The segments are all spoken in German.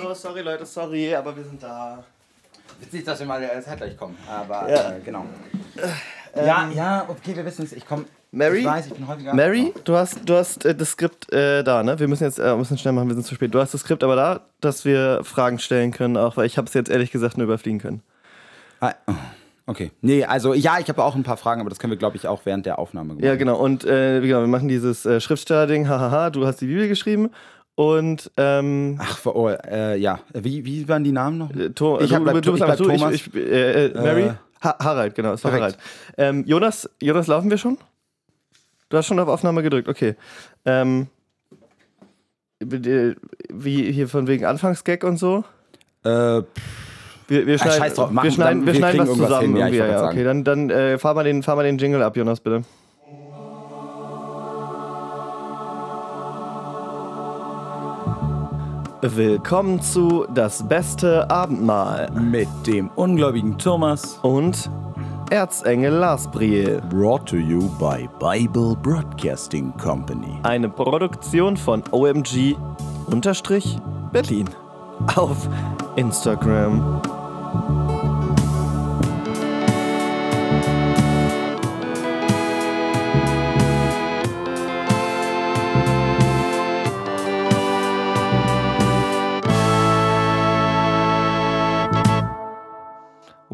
So, sorry Leute, sorry, aber wir sind da. Witzig, dass wir mal äh, zeitgleich kommen. Aber Ja. äh, genau. ja, ja, okay, wir wissen es. Ich komme. Mary? Ich weiß, ich bin häufiger. Mary, du hast, du hast äh, das Skript äh, da, ne? Wir müssen jetzt äh, bisschen schnell machen, wir sind zu spät. Du hast das Skript aber da, dass wir Fragen stellen können, auch weil ich habe es jetzt ehrlich gesagt nur überfliegen können. Ah, okay. Nee, also ja, ich habe auch ein paar Fragen, aber das können wir, glaube ich, auch während der Aufnahme machen. Ja, genau. Und äh, genau, wir machen dieses äh, Schriftsteller-Ding, hahaha, du hast die Bibel geschrieben. Und ähm, Ach, oh, äh, ja. Wie, wie waren die Namen noch? äh, To Ich hab- bleib- du, ich bleib du, Thomas. Ich, ich, äh, äh, Mary? Äh, ha Harald, genau, es war. Harald. Ähm, Jonas, Jonas, laufen wir schon? Du hast schon auf Aufnahme gedrückt, okay. Ähm, wie hier von wegen Anfangsgag und so? Äh, Wir, wir Ah, schneiden, scheiß drauf, machen- wir schneiden, dann- wir schneiden was zusammen. hin, ja, ja, okay, dann, dann äh, fahr, mal den, fahr mal den Jingle ab, Jonas, bitte. Willkommen zu Das beste Abendmahl mit dem ungläubigen Thomas. und Erzengel Lars Briel. Brought to you by Bible Broadcasting Company. Eine Produktion von OMG unterstrich Berlin auf Instagram.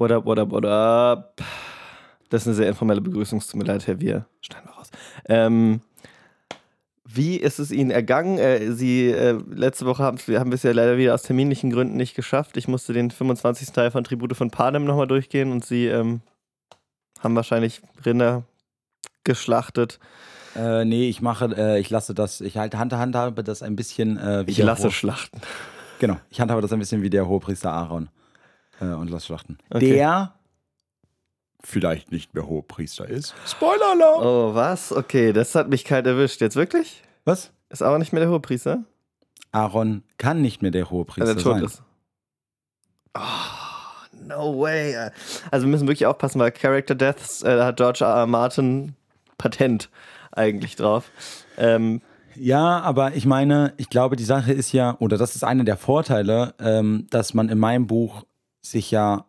What up, what up, what up? Das ist eine sehr informelle Begrüßung, tut mir leid, Herr Wir. Schneiden wir raus. Ähm, wie ist es Ihnen ergangen? Äh, Sie, äh, letzte Woche haben wir haben es ja leider wieder aus terminlichen Gründen nicht geschafft. Ich musste den 25. Teil von Tribute von Panem nochmal durchgehen und Sie ähm, haben wahrscheinlich Rinder geschlachtet. Äh, nee, ich mache, äh, ich lasse das, ich halte Hand, handhabe das ein bisschen äh, wie Ich lasse Hohe- schlachten. Genau, ich handhabe das ein bisschen wie der Hohepriester Aaron äh, und lasse schlachten. Okay. Der vielleicht nicht mehr Hohepriester ist. Spoiler-Alarm! Oh, was? Okay, das hat mich kalt erwischt. Jetzt wirklich? Was? Ist aber nicht mehr der Hohepriester? Aaron kann nicht mehr der Hohepriester er tot sein. ist. Oh, no way. Also wir müssen wirklich aufpassen, weil Character Deaths, äh, hat George R. R. Martin Patent eigentlich drauf. Ähm, Ja, aber ich meine, ich glaube, die Sache ist ja, oder das ist einer der Vorteile, ähm, dass man in meinem Buch sich ja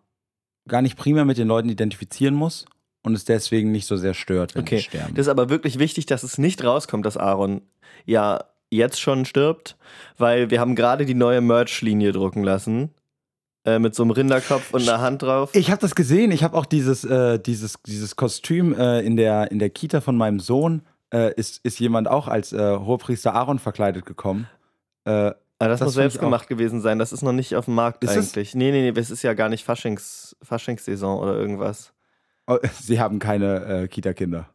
gar nicht primär mit den Leuten identifizieren muss und es deswegen nicht so sehr stört, wenn Okay, sie sterben. das ist aber wirklich wichtig, dass es nicht rauskommt, dass Aaron ja jetzt schon stirbt, weil wir haben gerade die neue Merch-Linie drucken lassen. Äh, mit so einem Rinderkopf und einer Hand drauf. Ich habe das gesehen. Ich habe auch dieses, äh, dieses, dieses Kostüm äh, in, der, in der Kita von meinem Sohn. Äh, ist, ist jemand auch als äh, Hohepriester Aaron verkleidet gekommen? Aber das, das muss selbst gemacht gewesen sein. Das ist noch nicht auf dem Markt Ist es? eigentlich. Nee, nee, nee, das ist ja gar nicht Faschings, Faschingssaison oder irgendwas. oh, Sie haben keine äh, Kita-Kinder.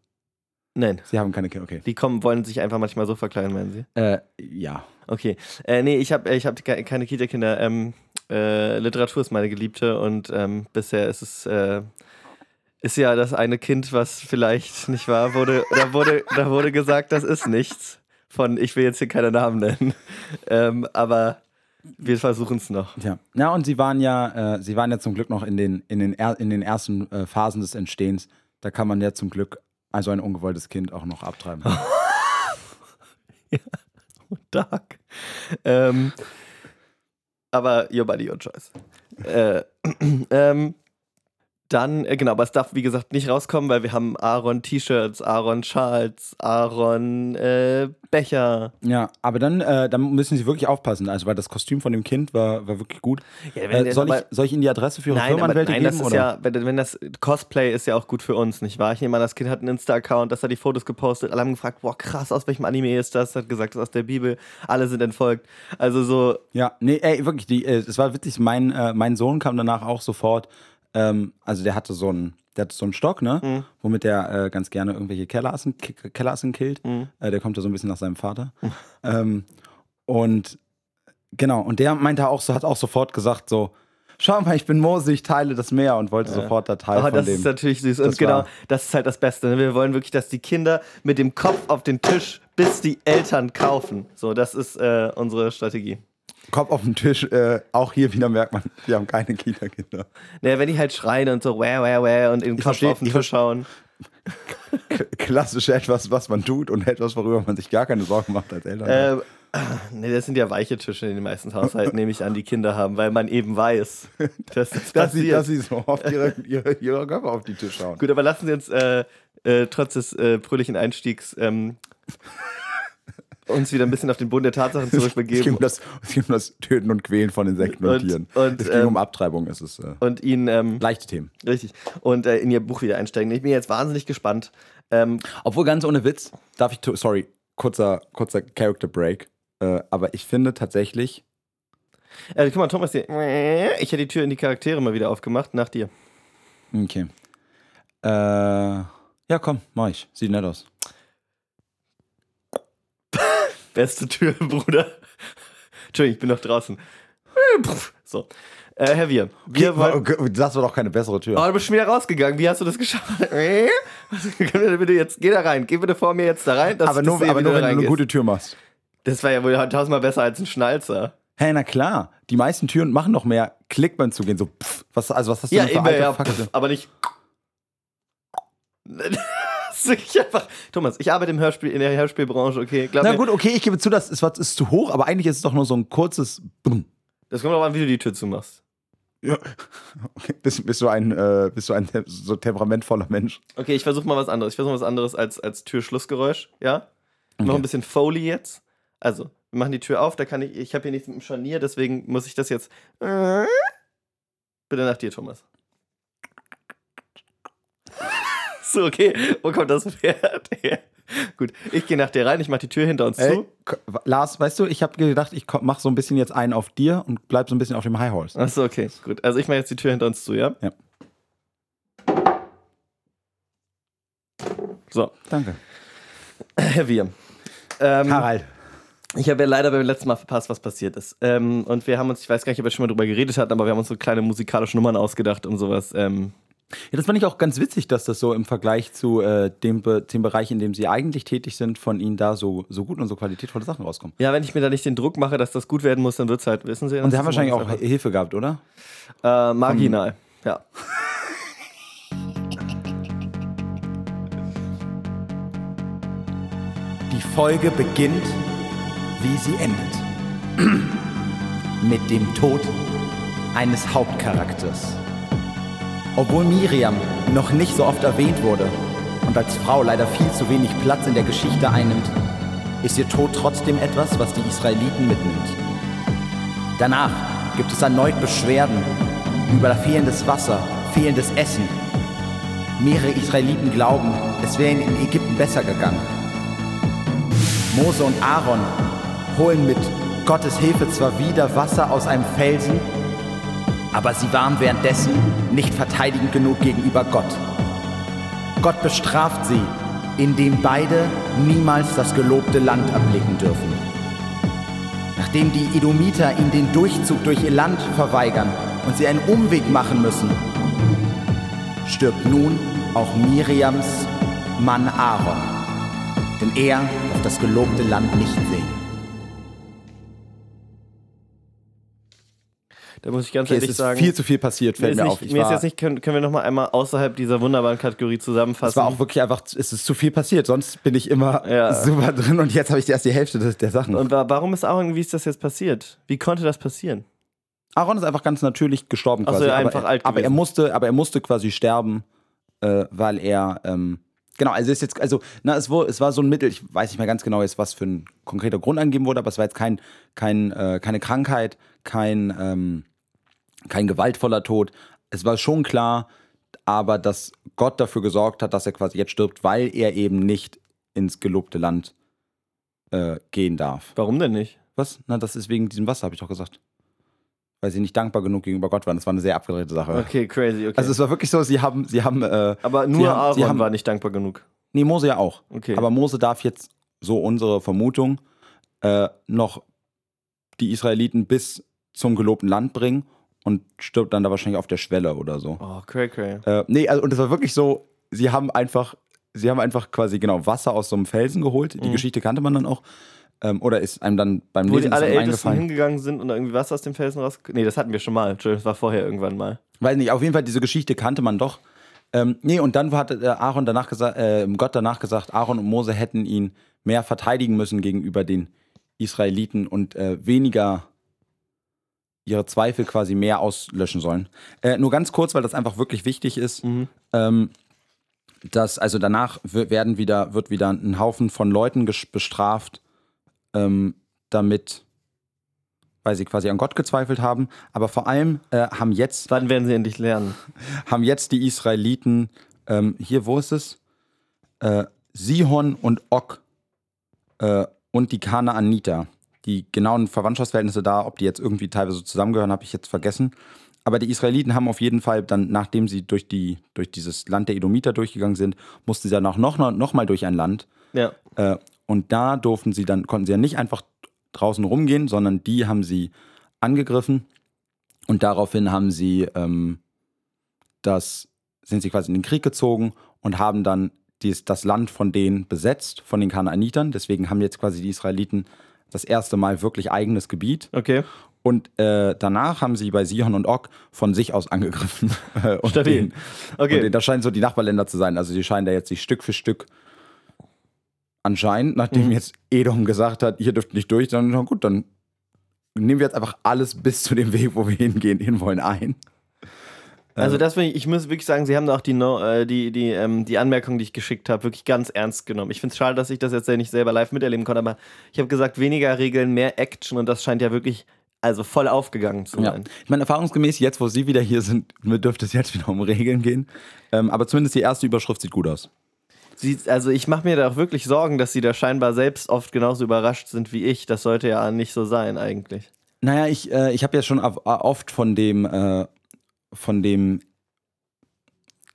Nein. Sie haben keine Kinder, okay. Die kommen, wollen sich einfach manchmal so verkleiden, meinen Sie? Äh, ja. Okay. Äh, nee, ich habe ich hab ke- keine Kita-Kinder. Ähm, äh, Literatur ist meine Geliebte und ähm, bisher ist es äh, ist ja das eine Kind, was vielleicht nicht wahr wurde. Da wurde, da wurde gesagt, das ist nichts. Von, ich will jetzt hier keine Namen nennen. Ähm, aber wir versuchen es noch. Ja. ja, und sie waren ja, äh, sie waren ja zum Glück noch in den, in den, er, in den ersten äh, Phasen des Entstehens. Da kann man ja zum Glück also ein ungewolltes Kind auch noch abtreiben. Dark. Ähm, aber your body, your choice. Äh, ähm, dann, äh, genau, aber es darf wie gesagt nicht rauskommen, weil wir haben Aaron T-Shirts, Aaron Schals, Aaron äh, Becher. ja, aber dann, äh, dann müssen sie wirklich aufpassen, also weil das Kostüm von dem Kind war, war wirklich gut. Ja, Äh, soll, ich, soll ich Ihnen die Adresse für Ihre Nein, aber, Firmenanwälte nein, geben? das ist oder? ja, wenn, wenn das Cosplay ist ja auch gut für uns, nicht wahr? Ich nehme an, das Kind hat einen Insta-Account, das hat die Fotos gepostet, alle haben gefragt, boah, krass, aus welchem Anime ist das? Hat gesagt, das ist aus der Bibel, alle sind entfolgt. Also so, Ja, nee, ey, wirklich, die, äh, es war witzig, mein, äh, mein Sohn kam danach auch sofort, ähm, also der hatte so einen, der hatte so einen Stock, ne, Mhm. womit der äh, ganz gerne irgendwelche Kellerassen, Kellerassen killt. Mhm. Äh, der kommt ja so ein bisschen nach seinem Vater. ähm, und genau, und der meinte auch so, hat auch sofort gesagt so, schau mal, ich bin Mose, ich teile das Meer und wollte sofort da Teil Aber von das dem. ist natürlich süß. Das Und genau, das ist halt das Beste. ne? Wir wollen wirklich, dass die Kinder mit dem Kopf auf den Tisch, bis die Eltern kaufen. So, das ist äh, unsere Strategie. Kopf auf den Tisch, äh, auch hier wieder merkt man, wir haben keine Kita-Kinder. Naja, wenn die halt schreien und so, wäh, wäh, wäh und in den Kopf versteh- auf den Tisch schauen. klassisch etwas, was man tut und etwas, worüber man sich gar keine Sorgen macht als Eltern. Ähm, nee, das sind ja weiche Tische in den meisten Haushalten, nehme ich an, die Kinder haben, weil man eben weiß, dass das dass, sie, dass sie so oft ihre, ihre, ihre Köpfe auf die Tische hauen. Gut, aber lassen Sie uns äh, äh, trotz des äh, fröhlichen Einstiegs ähm, uns wieder ein bisschen auf den Boden der Tatsachen Es ging, zurückbegeben um das, es ging um das Töten und Quälen von Insekten und, Und- Tieren. und, es ging ähm, um Abtreibung. Es ist äh, und Ihnen, ähm, leichte Themen. richtig, und äh, in Ihr Buch wieder einsteigen. Ich bin jetzt wahnsinnig gespannt. Ähm, Obwohl ganz ohne Witz, darf ich, sorry, kurzer, kurzer Character Break. Äh, aber ich finde tatsächlich, äh, guck mal, Thomas, hier, ich hätte die Tür in die Charaktere mal wieder aufgemacht, nach dir. okay. Äh, ja, komm, mach ich. Sieht nett aus. Beste Tür, Bruder. Entschuldigung, ich bin noch draußen. So. Äh, Herr Wir, wir wollen. Das war doch keine bessere Tür. Oh, du bist schon wieder rausgegangen. Wie hast du das geschafft? Wir bitte jetzt, geh da rein. Geh bitte vor mir jetzt da rein. aber nur, aber nur wenn du eine gute Tür machst. Das war ja wohl tausendmal besser als ein Schnalzer. Hey, na klar. Die meisten Türen machen noch mehr Klick beim Zugehen. So, pff, was, also was hast du Ja, denn für eben, alte ja, pff, aber nicht. Wirklich einfach. Thomas, ich arbeite im Hörspiel, in der Hörspielbranche, okay? Glaub Na mir, gut, okay, ich gebe zu, das ist, ist zu hoch, aber eigentlich ist es doch nur so ein kurzes Bumm. Das kommt auch an, wie du die Tür zumachst. Ja. Okay. Bist, bist du ein, äh, bist du ein so temperamentvoller Mensch? Okay, ich versuche mal was anderes. Ich versuche was anderes als, als Türschlussgeräusch, ja? Machen Okay. ein bisschen Foley jetzt. Also, wir machen die Tür auf, da kann ich, ich habe hier nichts mit dem Scharnier, deswegen muss ich das jetzt. Bitte nach dir, Thomas. So, okay. Wo kommt das Pferd her? Gut, ich gehe nach dir rein, ich mache die Tür hinter uns Ey, zu. Lars, weißt du, ich habe gedacht, ich komm- mach so ein bisschen jetzt einen auf dir und bleib so ein bisschen auf dem High Horse. Achso, okay, gut. Also ich mache jetzt die Tür hinter uns zu, ja? Ja. So, Danke. Herr Wir. Ähm, Harald. Ich habe ja leider beim letzten Mal verpasst, was passiert ist. Ähm, und wir haben uns, ich weiß gar nicht, ob wir schon mal drüber geredet hatten, aber wir haben uns so kleine musikalische Nummern ausgedacht und sowas. Ähm, Ja, das fand ich auch ganz witzig, dass das so im Vergleich zu äh, dem, Be dem Bereich, in dem sie eigentlich tätig sind, von ihnen da so, so gut und so qualitätvolle Sachen rauskommen. ja, wenn ich mir da nicht den Druck mache, dass das gut werden muss, dann wird es halt, wissen Sie. Und sie haben wahrscheinlich auch einfach- Hilfe gehabt, oder? Äh, marginal, ja. Die Folge beginnt, wie sie endet. Mit dem Tod eines Hauptcharakters. Obwohl Miriam noch nicht so oft erwähnt wurde und als Frau leider viel zu wenig Platz in der Geschichte einnimmt, ist ihr Tod trotzdem etwas, was die Israeliten mitnimmt. Danach gibt es erneut Beschwerden über fehlendes Wasser, fehlendes Essen. Mehrere Israeliten glauben, es wäre ihnen in Ägypten besser gegangen. Mose und Aaron holen mit Gottes Hilfe zwar wieder Wasser aus einem Felsen, aber sie waren währenddessen nicht verteidigend genug gegenüber Gott. Gott bestraft sie, indem beide niemals das gelobte Land erblicken dürfen. Nachdem die Edomiter ihnen den Durchzug durch ihr Land verweigern und sie einen Umweg machen müssen, stirbt nun auch Miriams Mann Aaron denn er darf das gelobte Land nicht sehen. Da muss ich ganz Okay, es ehrlich ist sagen. viel zu viel passiert, mir fällt mir nicht, auf. Ich mir ist jetzt nicht, können, können wir noch mal einmal außerhalb dieser wunderbaren Kategorie zusammenfassen? es war auch wirklich einfach, es ist zu viel passiert. Sonst bin ich immer Ja. super drin und jetzt habe ich erst die Hälfte der Sachen. Und wa- warum ist Aaron, wie ist das jetzt passiert? Wie konnte das passieren? Aaron ist einfach ganz natürlich gestorben Ach so, quasi. ja, aber, einfach alt aber er musste, aber er musste quasi sterben, äh, weil er ähm, genau, also ist jetzt, also na, es, war, es war so ein Mittel, ich weiß nicht mehr ganz genau jetzt, was für ein konkreter Grund angegeben wurde, aber es war jetzt kein, kein, äh, keine Krankheit, kein, ähm, kein gewaltvoller Tod. Es war schon klar, aber dass Gott dafür gesorgt hat, dass er quasi jetzt stirbt, weil er eben nicht ins gelobte Land äh, gehen darf. Warum denn nicht? Was? Na, das ist wegen diesem Wasser, habe ich doch gesagt. Weil sie nicht dankbar genug gegenüber Gott waren. Das war eine sehr abgedrehte Sache. Okay, crazy, okay. Also es war wirklich so, sie haben, sie haben, äh, aber nur haben- Aaron haben- war nicht dankbar genug. nee, Mose ja auch. Okay. Aber Mose darf jetzt, so unsere Vermutung, äh, noch die Israeliten bis zum gelobten Land bringen und stirbt dann da wahrscheinlich auf der Schwelle oder so. oh, cray, cray. Äh, nee, also, und es war wirklich so, sie haben einfach, sie haben einfach quasi genau Wasser aus so einem Felsen geholt. Die Mhm. Geschichte kannte man dann auch. Ähm, oder ist einem dann beim Wo Lesen die alle Ältesten hingegangen sind und da irgendwie Wasser aus dem Felsen raus. Nee, das hatten wir schon mal. Entschuldigung, das war vorher irgendwann mal. Weiß nicht, auf jeden Fall, diese Geschichte kannte man doch. Ähm, nee, und dann hat äh, Aaron danach gesagt, äh, Gott danach gesagt, Aaron und Mose hätten ihn mehr verteidigen müssen gegenüber den Israeliten und äh, weniger ihre Zweifel quasi mehr auslöschen sollen. Äh, nur ganz kurz, weil das einfach wirklich wichtig ist. Ähm, dass, also danach werden wieder, wird wieder ein Haufen von Leuten bestraft, ähm, damit, weil sie quasi an Gott gezweifelt haben. Aber vor allem äh, haben jetzt Wann werden sie endlich lernen? haben jetzt die Israeliten, ähm, hier, wo ist es? Äh, Sihon und Og äh, und die Kanaaniter. Die genauen Verwandtschaftsverhältnisse da, ob die jetzt irgendwie teilweise zusammengehören, habe ich jetzt vergessen. Aber die Israeliten haben auf jeden Fall dann, nachdem sie durch, die, durch dieses Land der Edomiter durchgegangen sind, mussten sie danach noch, noch mal durch ein Land. Ja. Äh, und da durften sie dann, konnten sie ja nicht einfach draußen rumgehen, sondern die haben sie angegriffen und daraufhin haben sie ähm, das, sind sie quasi in den Krieg gezogen und haben dann dies, das Land von denen besetzt, von den Kanaanitern. Deswegen haben jetzt quasi die Israeliten das erste Mal wirklich eigenes Gebiet. Okay. Und äh, danach haben sie bei Sihon und Og von sich aus angegriffen. Äh, und Stabil. den- Okay. Und das scheinen so die Nachbarländer zu sein. Also die scheinen da jetzt sich Stück für Stück anscheinend, nachdem Mhm. jetzt Edom gesagt hat, ihr dürft nicht durch, dann na gut, dann nehmen wir jetzt einfach alles bis zu dem Weg, wo wir hingehen, hinwollen ein. Also das finde ich, ich muss wirklich sagen, sie haben da auch die, no, äh, die, die, ähm, die Anmerkung, die ich geschickt habe, wirklich ganz ernst genommen. Ich finde es schade, dass ich das jetzt ja nicht selber live miterleben konnte, aber ich habe gesagt, weniger Regeln, mehr Action und das scheint ja wirklich also voll aufgegangen zu Ja. sein. Ich meine, erfahrungsgemäß, jetzt, wo Sie wieder hier sind, dürfte es jetzt wieder um Regeln gehen. Ähm, aber zumindest die erste Überschrift sieht gut aus. Sie, also ich mache mir da auch wirklich Sorgen, dass sie da scheinbar selbst oft genauso überrascht sind wie ich. Das sollte ja nicht so sein eigentlich. Naja, ich, äh, ich habe ja schon auf- oft von dem, äh, von dem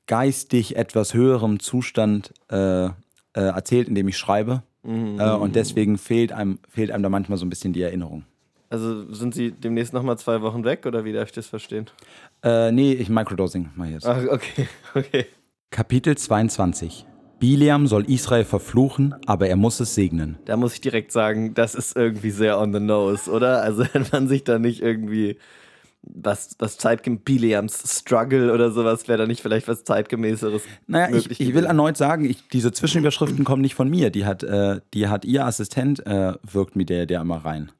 geistig etwas höherem Zustand äh, äh, erzählt, in dem ich schreibe. Mhm. Äh, und deswegen fehlt einem, fehlt einem da manchmal so ein bisschen die Erinnerung. Also sind sie demnächst nochmal zwei Wochen weg oder wie darf ich das verstehen? Äh, nee, ich Microdosing mal jetzt. Ach, okay, okay. Kapitel 22. Biliam soll Israel verfluchen, aber er muss es segnen. Da muss ich direkt sagen, das ist irgendwie sehr on the nose, oder? Also wenn man sich da nicht irgendwie was, was zeitgemäß, Biliams Struggle oder sowas, wäre da nicht vielleicht was zeitgemäßeres Naja, ich, ich will erneut sagen, ich, diese Zwischenüberschriften kommen nicht von mir. Die hat, äh, die hat ihr Assistent, äh, wirkt mit der, der immer rein.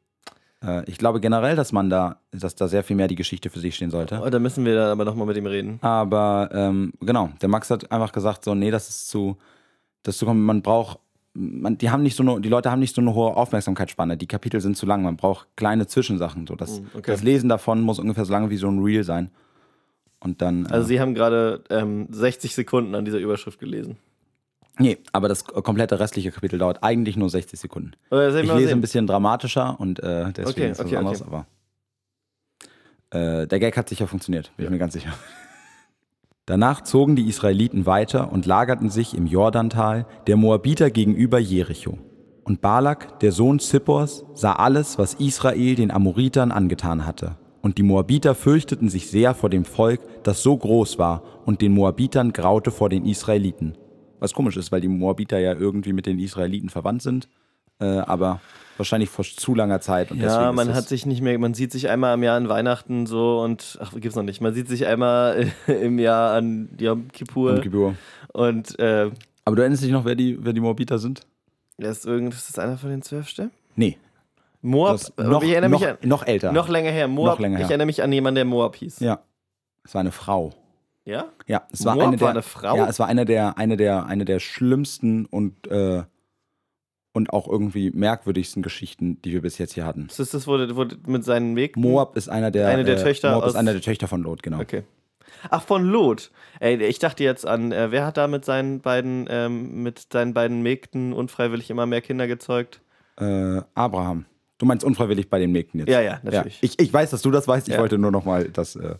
Äh, ich glaube generell, dass man da, dass da sehr viel mehr die Geschichte für sich stehen sollte. Oh, da müssen wir dann aber nochmal mit ihm reden. Aber ähm, genau, der Max hat einfach gesagt, so, nee, das ist zu, das ist zu, man braucht, man, die haben nicht so eine, die Leute haben nicht so eine hohe Aufmerksamkeitsspanne. Die Kapitel sind zu lang, man braucht kleine Zwischensachen. So, das, Mm, okay. das Lesen davon muss ungefähr so lange wie so ein Reel sein. Und dann. Äh, Also sie haben gerade ähm, 60 Sekunden an dieser Überschrift gelesen. nee, aber das komplette restliche Kapitel dauert eigentlich nur 60 Sekunden. Soll Ich lese sehen? ein bisschen dramatischer und äh, deswegen Okay, ist was okay, anderes, aber äh, der Gag hat sicher funktioniert, bin ich mir ganz sicher. Danach zogen die Israeliten weiter und lagerten sich im Jordantal der Moabiter gegenüber Jericho. Und Balak, der Sohn Zippors, sah alles, was Israel den Amoritern angetan hatte. Und die Moabiter fürchteten sich sehr vor dem Volk, das so groß war, und den Moabitern graute vor den Israeliten. Was komisch ist, weil die Moabiter ja irgendwie mit den Israeliten verwandt sind, äh, aber wahrscheinlich vor zu langer Zeit. Und Ja, man hat sich nicht mehr, man sieht sich einmal im Jahr an Weihnachten so und, ach, gibt's noch nicht, man sieht sich einmal im Jahr an Yom Kippur um Gebühr. und äh, Aber du erinnerst dich noch, wer die, wer die Moabiter sind? das ist, irgend, ist das einer von den zwölf Stämmen? Nee. Moab, noch, ich erinnere noch, mich an, noch älter. noch länger her, Moab, Noch länger her. ich erinnere mich an jemanden, der Moab hieß. ja. Es war eine Frau. Ja? Ja, es war Moab eine der, war eine Frau? Ja, es war eine der, eine der, eine der schlimmsten und, äh, und auch irgendwie merkwürdigsten Geschichten, die wir bis jetzt hier hatten. Ist das das, wo, wo mit seinen Weg? Moab ist einer der, Eine der äh, Töchter Moab aus- ist einer der Töchter von Lot, genau. Okay. Ach, von Lot. Ey, ich dachte jetzt an, äh, wer hat da mit seinen beiden, ähm, mit seinen beiden Mägden unfreiwillig immer mehr Kinder gezeugt? Äh, Abraham. Du meinst unfreiwillig bei den Mägden jetzt? Ja, ja, natürlich. Ich, ich weiß, dass du das weißt. Ich Ja. wollte nur noch mal das äh,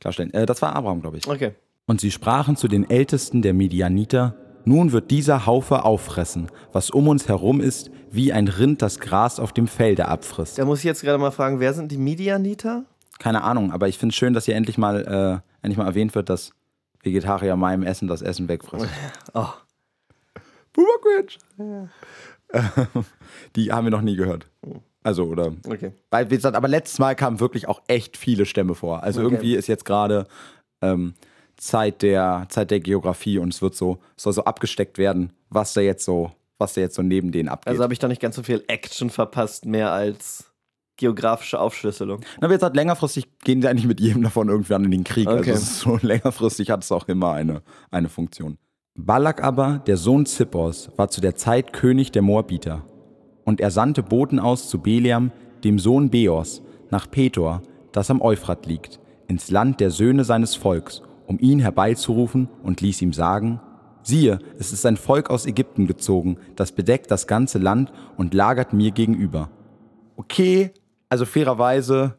klarstellen. Äh, das war Abraham, glaube ich. Okay. Und sie sprachen zu den Ältesten der Midianiter, nun wird dieser Haufe auffressen, was um uns herum ist, wie ein Rind das Gras auf dem Felde abfrisst. Da muss ich jetzt gerade mal fragen, wer sind die Midianiter? Keine Ahnung, aber ich finde es schön, dass hier endlich mal, äh, endlich mal erwähnt wird, dass Vegetarier meinem Essen das Essen wegfressen. Oh. Cringe. Die haben wir noch nie gehört. Also, oder. Okay. Weil, wie gesagt, aber letztes Mal kamen wirklich auch echt viele Stämme vor. Also Okay. irgendwie ist jetzt gerade ähm, Zeit der, Zeit der Geografie und es wird so, soll so abgesteckt werden, was da jetzt so, was da jetzt so neben denen abgeht. Also habe ich da nicht ganz so viel Action verpasst, mehr als geografische Aufschlüsselung. Na, wir gesagt, längerfristig gehen die eigentlich mit jedem davon irgendwann in den Krieg. Okay. Also es ist so längerfristig hat es auch immer eine, eine Funktion. Balak aber, der Sohn Zippors, war zu der Zeit König der Moabiter. Und er sandte Boten aus zu Beliam, dem Sohn Beors, nach Petor, das am Euphrat liegt, ins Land der Söhne seines Volks, um ihn herbeizurufen und ließ ihm sagen, siehe, es ist ein Volk aus Ägypten gezogen, das bedeckt das ganze Land und lagert mir gegenüber. Okay, also fairerweise,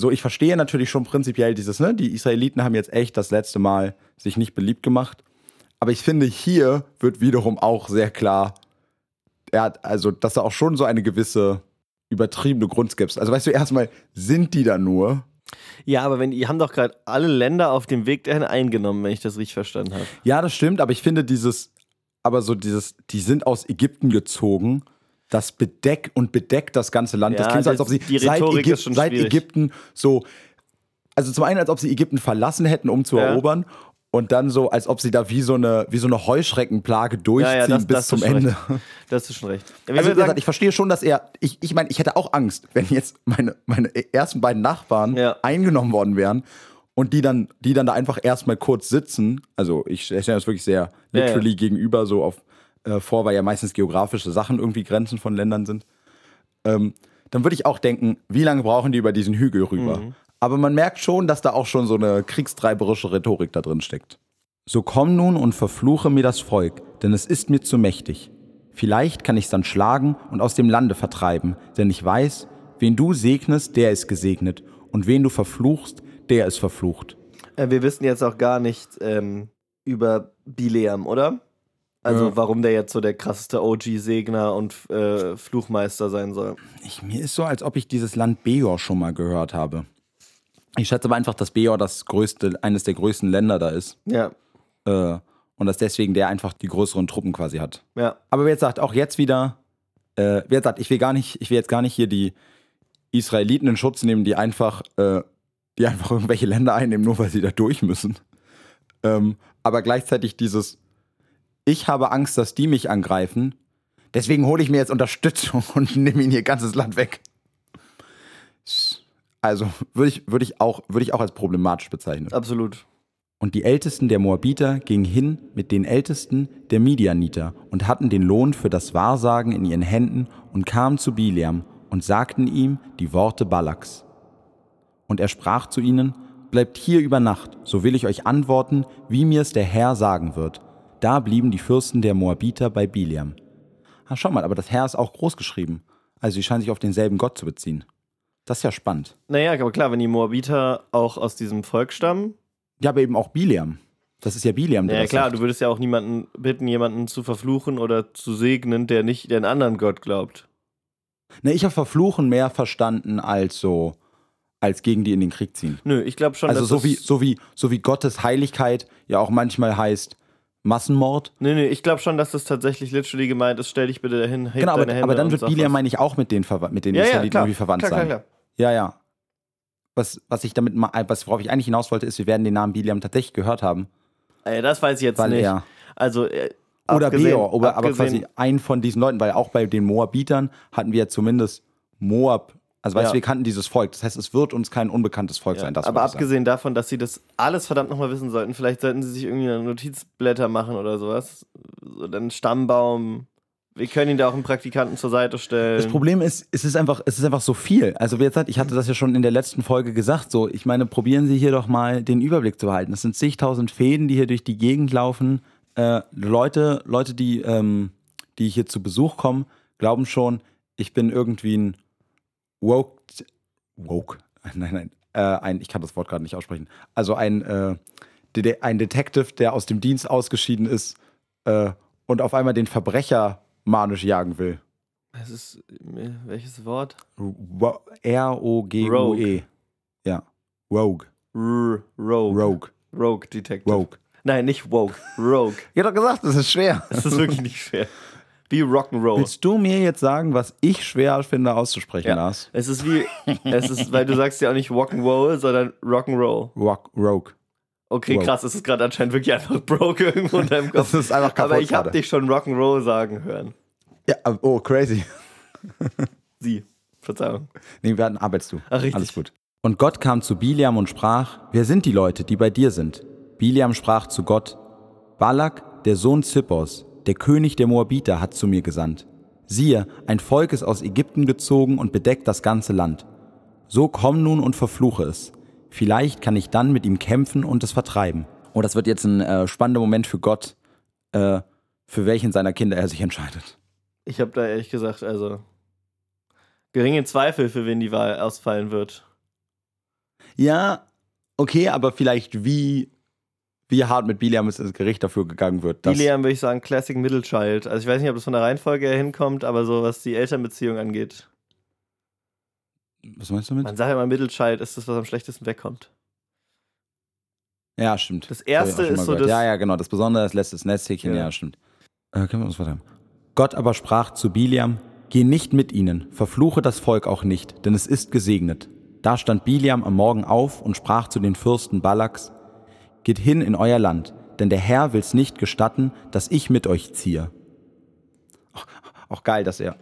so ich verstehe natürlich schon prinzipiell dieses, ne, die Israeliten haben jetzt echt das letzte Mal sich nicht beliebt gemacht, aber ich finde, hier wird wiederum auch sehr klar, er hat, also, dass er auch schon so eine gewisse übertriebene Grundskepsis. Also weißt du, erstmal, sind die da nur? Ja, aber wenn die haben doch gerade alle Länder auf dem Weg dahin eingenommen, wenn ich das richtig verstanden habe. Ja, das stimmt, aber ich finde dieses, aber so dieses, die sind aus Ägypten gezogen, das bedeckt und bedeckt das ganze Land. das Ja, klingt so, als das- ob sie seit, Rhetorik Ägyp ist schon seit. Ägypten so, also zum einen, als ob sie Ägypten verlassen hätten, um zu Ja. erobern. Und dann so, als ob sie da wie so eine, wie so eine Heuschreckenplage durchziehen Ja, ja, das- bis das zum Ende. recht. Das ist schon recht. Wie Also wie gesagt, ich verstehe schon, dass er, ich, ich meine, ich hätte auch Angst, wenn jetzt meine, meine ersten beiden Nachbarn Ja. eingenommen worden wären und die dann, die dann da einfach erstmal kurz sitzen. Also ich stelle das wirklich sehr literally gegenüber so auf äh, vor, weil ja meistens geografische Sachen irgendwie Grenzen von Ländern sind. Ähm, dann würde ich auch denken, wie lange brauchen die über diesen Hügel rüber? Mhm. Aber man merkt schon, dass da auch schon so eine kriegstreiberische Rhetorik da drin steckt. So komm nun und verfluche mir das Volk, denn es ist mir zu mächtig. Vielleicht kann ich es dann schlagen und aus dem Lande vertreiben, denn ich weiß, wen du segnest, der ist gesegnet, und wen du verfluchst, der ist verflucht. Äh, wir wissen jetzt auch gar nicht ähm, über Bileam, oder? Also Ja. warum der jetzt so der krasseste OG-Segner und äh, Fluchmeister sein soll. Ich, mir ist so, als ob ich dieses Land Beor schon mal gehört habe. Ich schätze aber einfach, dass Beor das größte, eines der größten Länder da ist. Ja, Äh, und dass deswegen der einfach die größeren Truppen quasi hat. ja. Aber wer jetzt sagt, auch jetzt wieder, äh, wer sagt, ich will gar nicht, ich will jetzt gar nicht hier die Israeliten in Schutz nehmen, die einfach, äh, die einfach irgendwelche Länder einnehmen, nur weil sie da durch müssen. Ähm, aber gleichzeitig dieses, ich habe Angst, dass die mich angreifen, deswegen hole ich mir jetzt Unterstützung und nehme ihnen ihr ganzes Land weg. Also würde ich, würde ich, auch, würde ich auch als problematisch bezeichnen. Absolut. Und die Ältesten der Moabiter gingen hin mit den Ältesten der Midianiter und hatten den Lohn für das Wahrsagen in ihren Händen und kamen zu Bileam und sagten ihm die Worte Balaks. Und er sprach zu ihnen, Bleibt hier über Nacht, so will ich euch antworten, wie mir es der Herr sagen wird. Da blieben die Fürsten der Moabiter bei Bileam. Ah, schau mal, aber das Herr ist auch groß geschrieben. Also sie scheinen sich auf denselben Gott zu beziehen. Das ist ja spannend. Naja, aber klar, wenn die Moabiter auch aus diesem Volk stammen, Ja, aber eben auch Bileam. Das ist ja Bileam, der ja das klar, sagt. du würdest ja auch niemanden bitten, jemanden zu verfluchen oder zu segnen, der nicht den anderen Gott glaubt. Ne, ich habe Verfluchen mehr verstanden als so, als gegen die in den Krieg ziehen. Nö, ich glaube schon, Also dass so wie, so, wie, so wie Gottes Heiligkeit ja auch manchmal heißt Massenmord. Nee, nee, ich glaube schon, dass das tatsächlich literally gemeint ist. Stell dich bitte dahin, genau, aber, aber dann wird was. meine ich, auch mit den, Verwa- mit den ja, ja, Israeliten klar, irgendwie verwandt klar, sein. Klar, klar. Ja, ja. Was, was ich damit, ma- was, worauf ich eigentlich hinaus wollte, ist, wir werden den Namen Bileam tatsächlich gehört haben, Ey, das weiß ich jetzt weil nicht. er Also, äh, oder Beor, aber abgesehen- quasi ein von diesen Leuten, weil auch bei den Moabitern hatten wir ja zumindest Moab, also weißt Ja. du, wir kannten dieses Volk. Das heißt, es wird uns kein unbekanntes Volk sein. Das aber abgesehen davon, dass sie das alles verdammt nochmal wissen sollten, vielleicht sollten sie sich irgendwie Notizblätter machen oder sowas. So einen Stammbaum. Wir können ihnen da auch einen Praktikanten zur Seite stellen. Das Problem ist, es ist einfach, es ist einfach so viel. Also wie gesagt, ich hatte das ja schon in der letzten Folge gesagt. So, ich meine, probieren Sie hier doch mal den Überblick zu behalten. Es sind zigtausend Fäden, die hier durch die Gegend laufen. Äh, Leute, Leute, die, ähm, die hier zu Besuch kommen, glauben schon, ich bin irgendwie ein woke, woke, nein, nein, äh, ein, ich kann das Wort gerade nicht aussprechen. Also ein, äh, ein Detective, der aus dem Dienst ausgeschieden ist äh, und auf einmal den Verbrecher manisch jagen will. Das ist, äh, welches Wort? Ro- R-O-G-U-E. Ja. Rogue. R Rogue. Rogue. Rogue Detective. Rogue. Nein, nicht Woke. Rogue. Ich hab doch gesagt, das ist schwer. Das ist wirklich nicht schwer. Wie Rock'n'Roll. Willst du mir jetzt sagen, was ich schwer finde auszusprechen, Ja. Lars? Es ist wie, es ist, weil du sagst ja auch nicht Rock'n'Roll, sondern Rock'n'Roll. Rock, Rogue. Okay, Wow. krass, es ist gerade anscheinend wirklich einfach broke irgendwo in deinem Kopf. Das ist einfach kaputt Aber ich habe dich schon Rock'n'Roll sagen hören. Ja, oh, crazy. Sie. Verzeihung. Nee, wir hatten arbeitest du. Ach, richtig. Alles gut. Und Gott kam zu Biliam und sprach, wer sind die Leute, die bei dir sind? Biliam sprach zu Gott, Balak, der Sohn Zippors, der König der Moabiter, hat zu mir gesandt. Siehe, ein Volk ist aus Ägypten gezogen und bedeckt das ganze Land. So komm nun und verfluche es. Vielleicht kann ich dann mit ihm kämpfen und es vertreiben. Oh, das wird jetzt ein äh, spannender Moment für Gott, äh, für welchen seiner Kinder er sich entscheidet. Ich habe da ehrlich gesagt, also geringe Zweifel, für wen die Wahl ausfallen wird. Ja, okay, aber vielleicht wie, wie hart mit Biliam ins Gericht dafür gegangen wird. dass- Biliam würde ich sagen, Classic Middle Child. Also ich weiß nicht, ob das von der Reihenfolge her hinkommt, aber so was die Elternbeziehung angeht. Was meinst du mit? Man sagt ja immer, Middle Child ist das, was am schlechtesten wegkommt. Ja, stimmt. Das erste ist so gehört. das- Ja, ja, genau. Das Besondere, das letzte, Nesthäkchen, Ja. ja. stimmt. Äh, können wir uns weiter. Gott aber sprach zu Biliam, geh nicht mit ihnen, verfluche das Volk auch nicht, denn es ist gesegnet. Da stand Biliam am Morgen auf und sprach zu den Fürsten Balaks, geht hin in euer Land, denn der Herr will's nicht gestatten, dass ich mit euch ziehe. Auch, auch geil, dass er.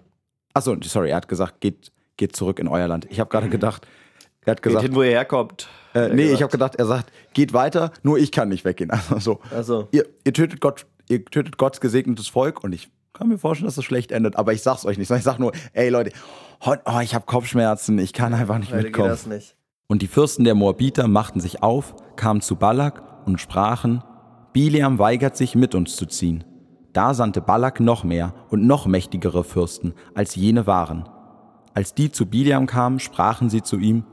Achso, sorry, er hat gesagt, geht, geht zurück in euer Land. Ich habe gerade gedacht, er hat Geht gesagt, hin, wo ihr herkommt. äh, nee, ich gesagt. habe gedacht, er sagt, geht weiter, nur ich kann nicht weggehen. Also so, Also, ihr, ihr tötet Gott, ihr tötet Gottes gesegnetes Volk und ich kann mir vorstellen, dass es schlecht endet, aber ich sag's euch nicht, sondern ich sag nur, ey Leute, oh, ich habe Kopfschmerzen, ich kann einfach nicht geht mitkommen. das nicht. Und die Fürsten der Moabiter machten sich auf, kamen zu Balak und sprachen, Biliam weigert sich mit uns zu ziehen. Da sandte Balak noch mehr und noch mächtigere Fürsten, als jene waren. Als die zu Biliam kamen, sprachen sie zu ihm,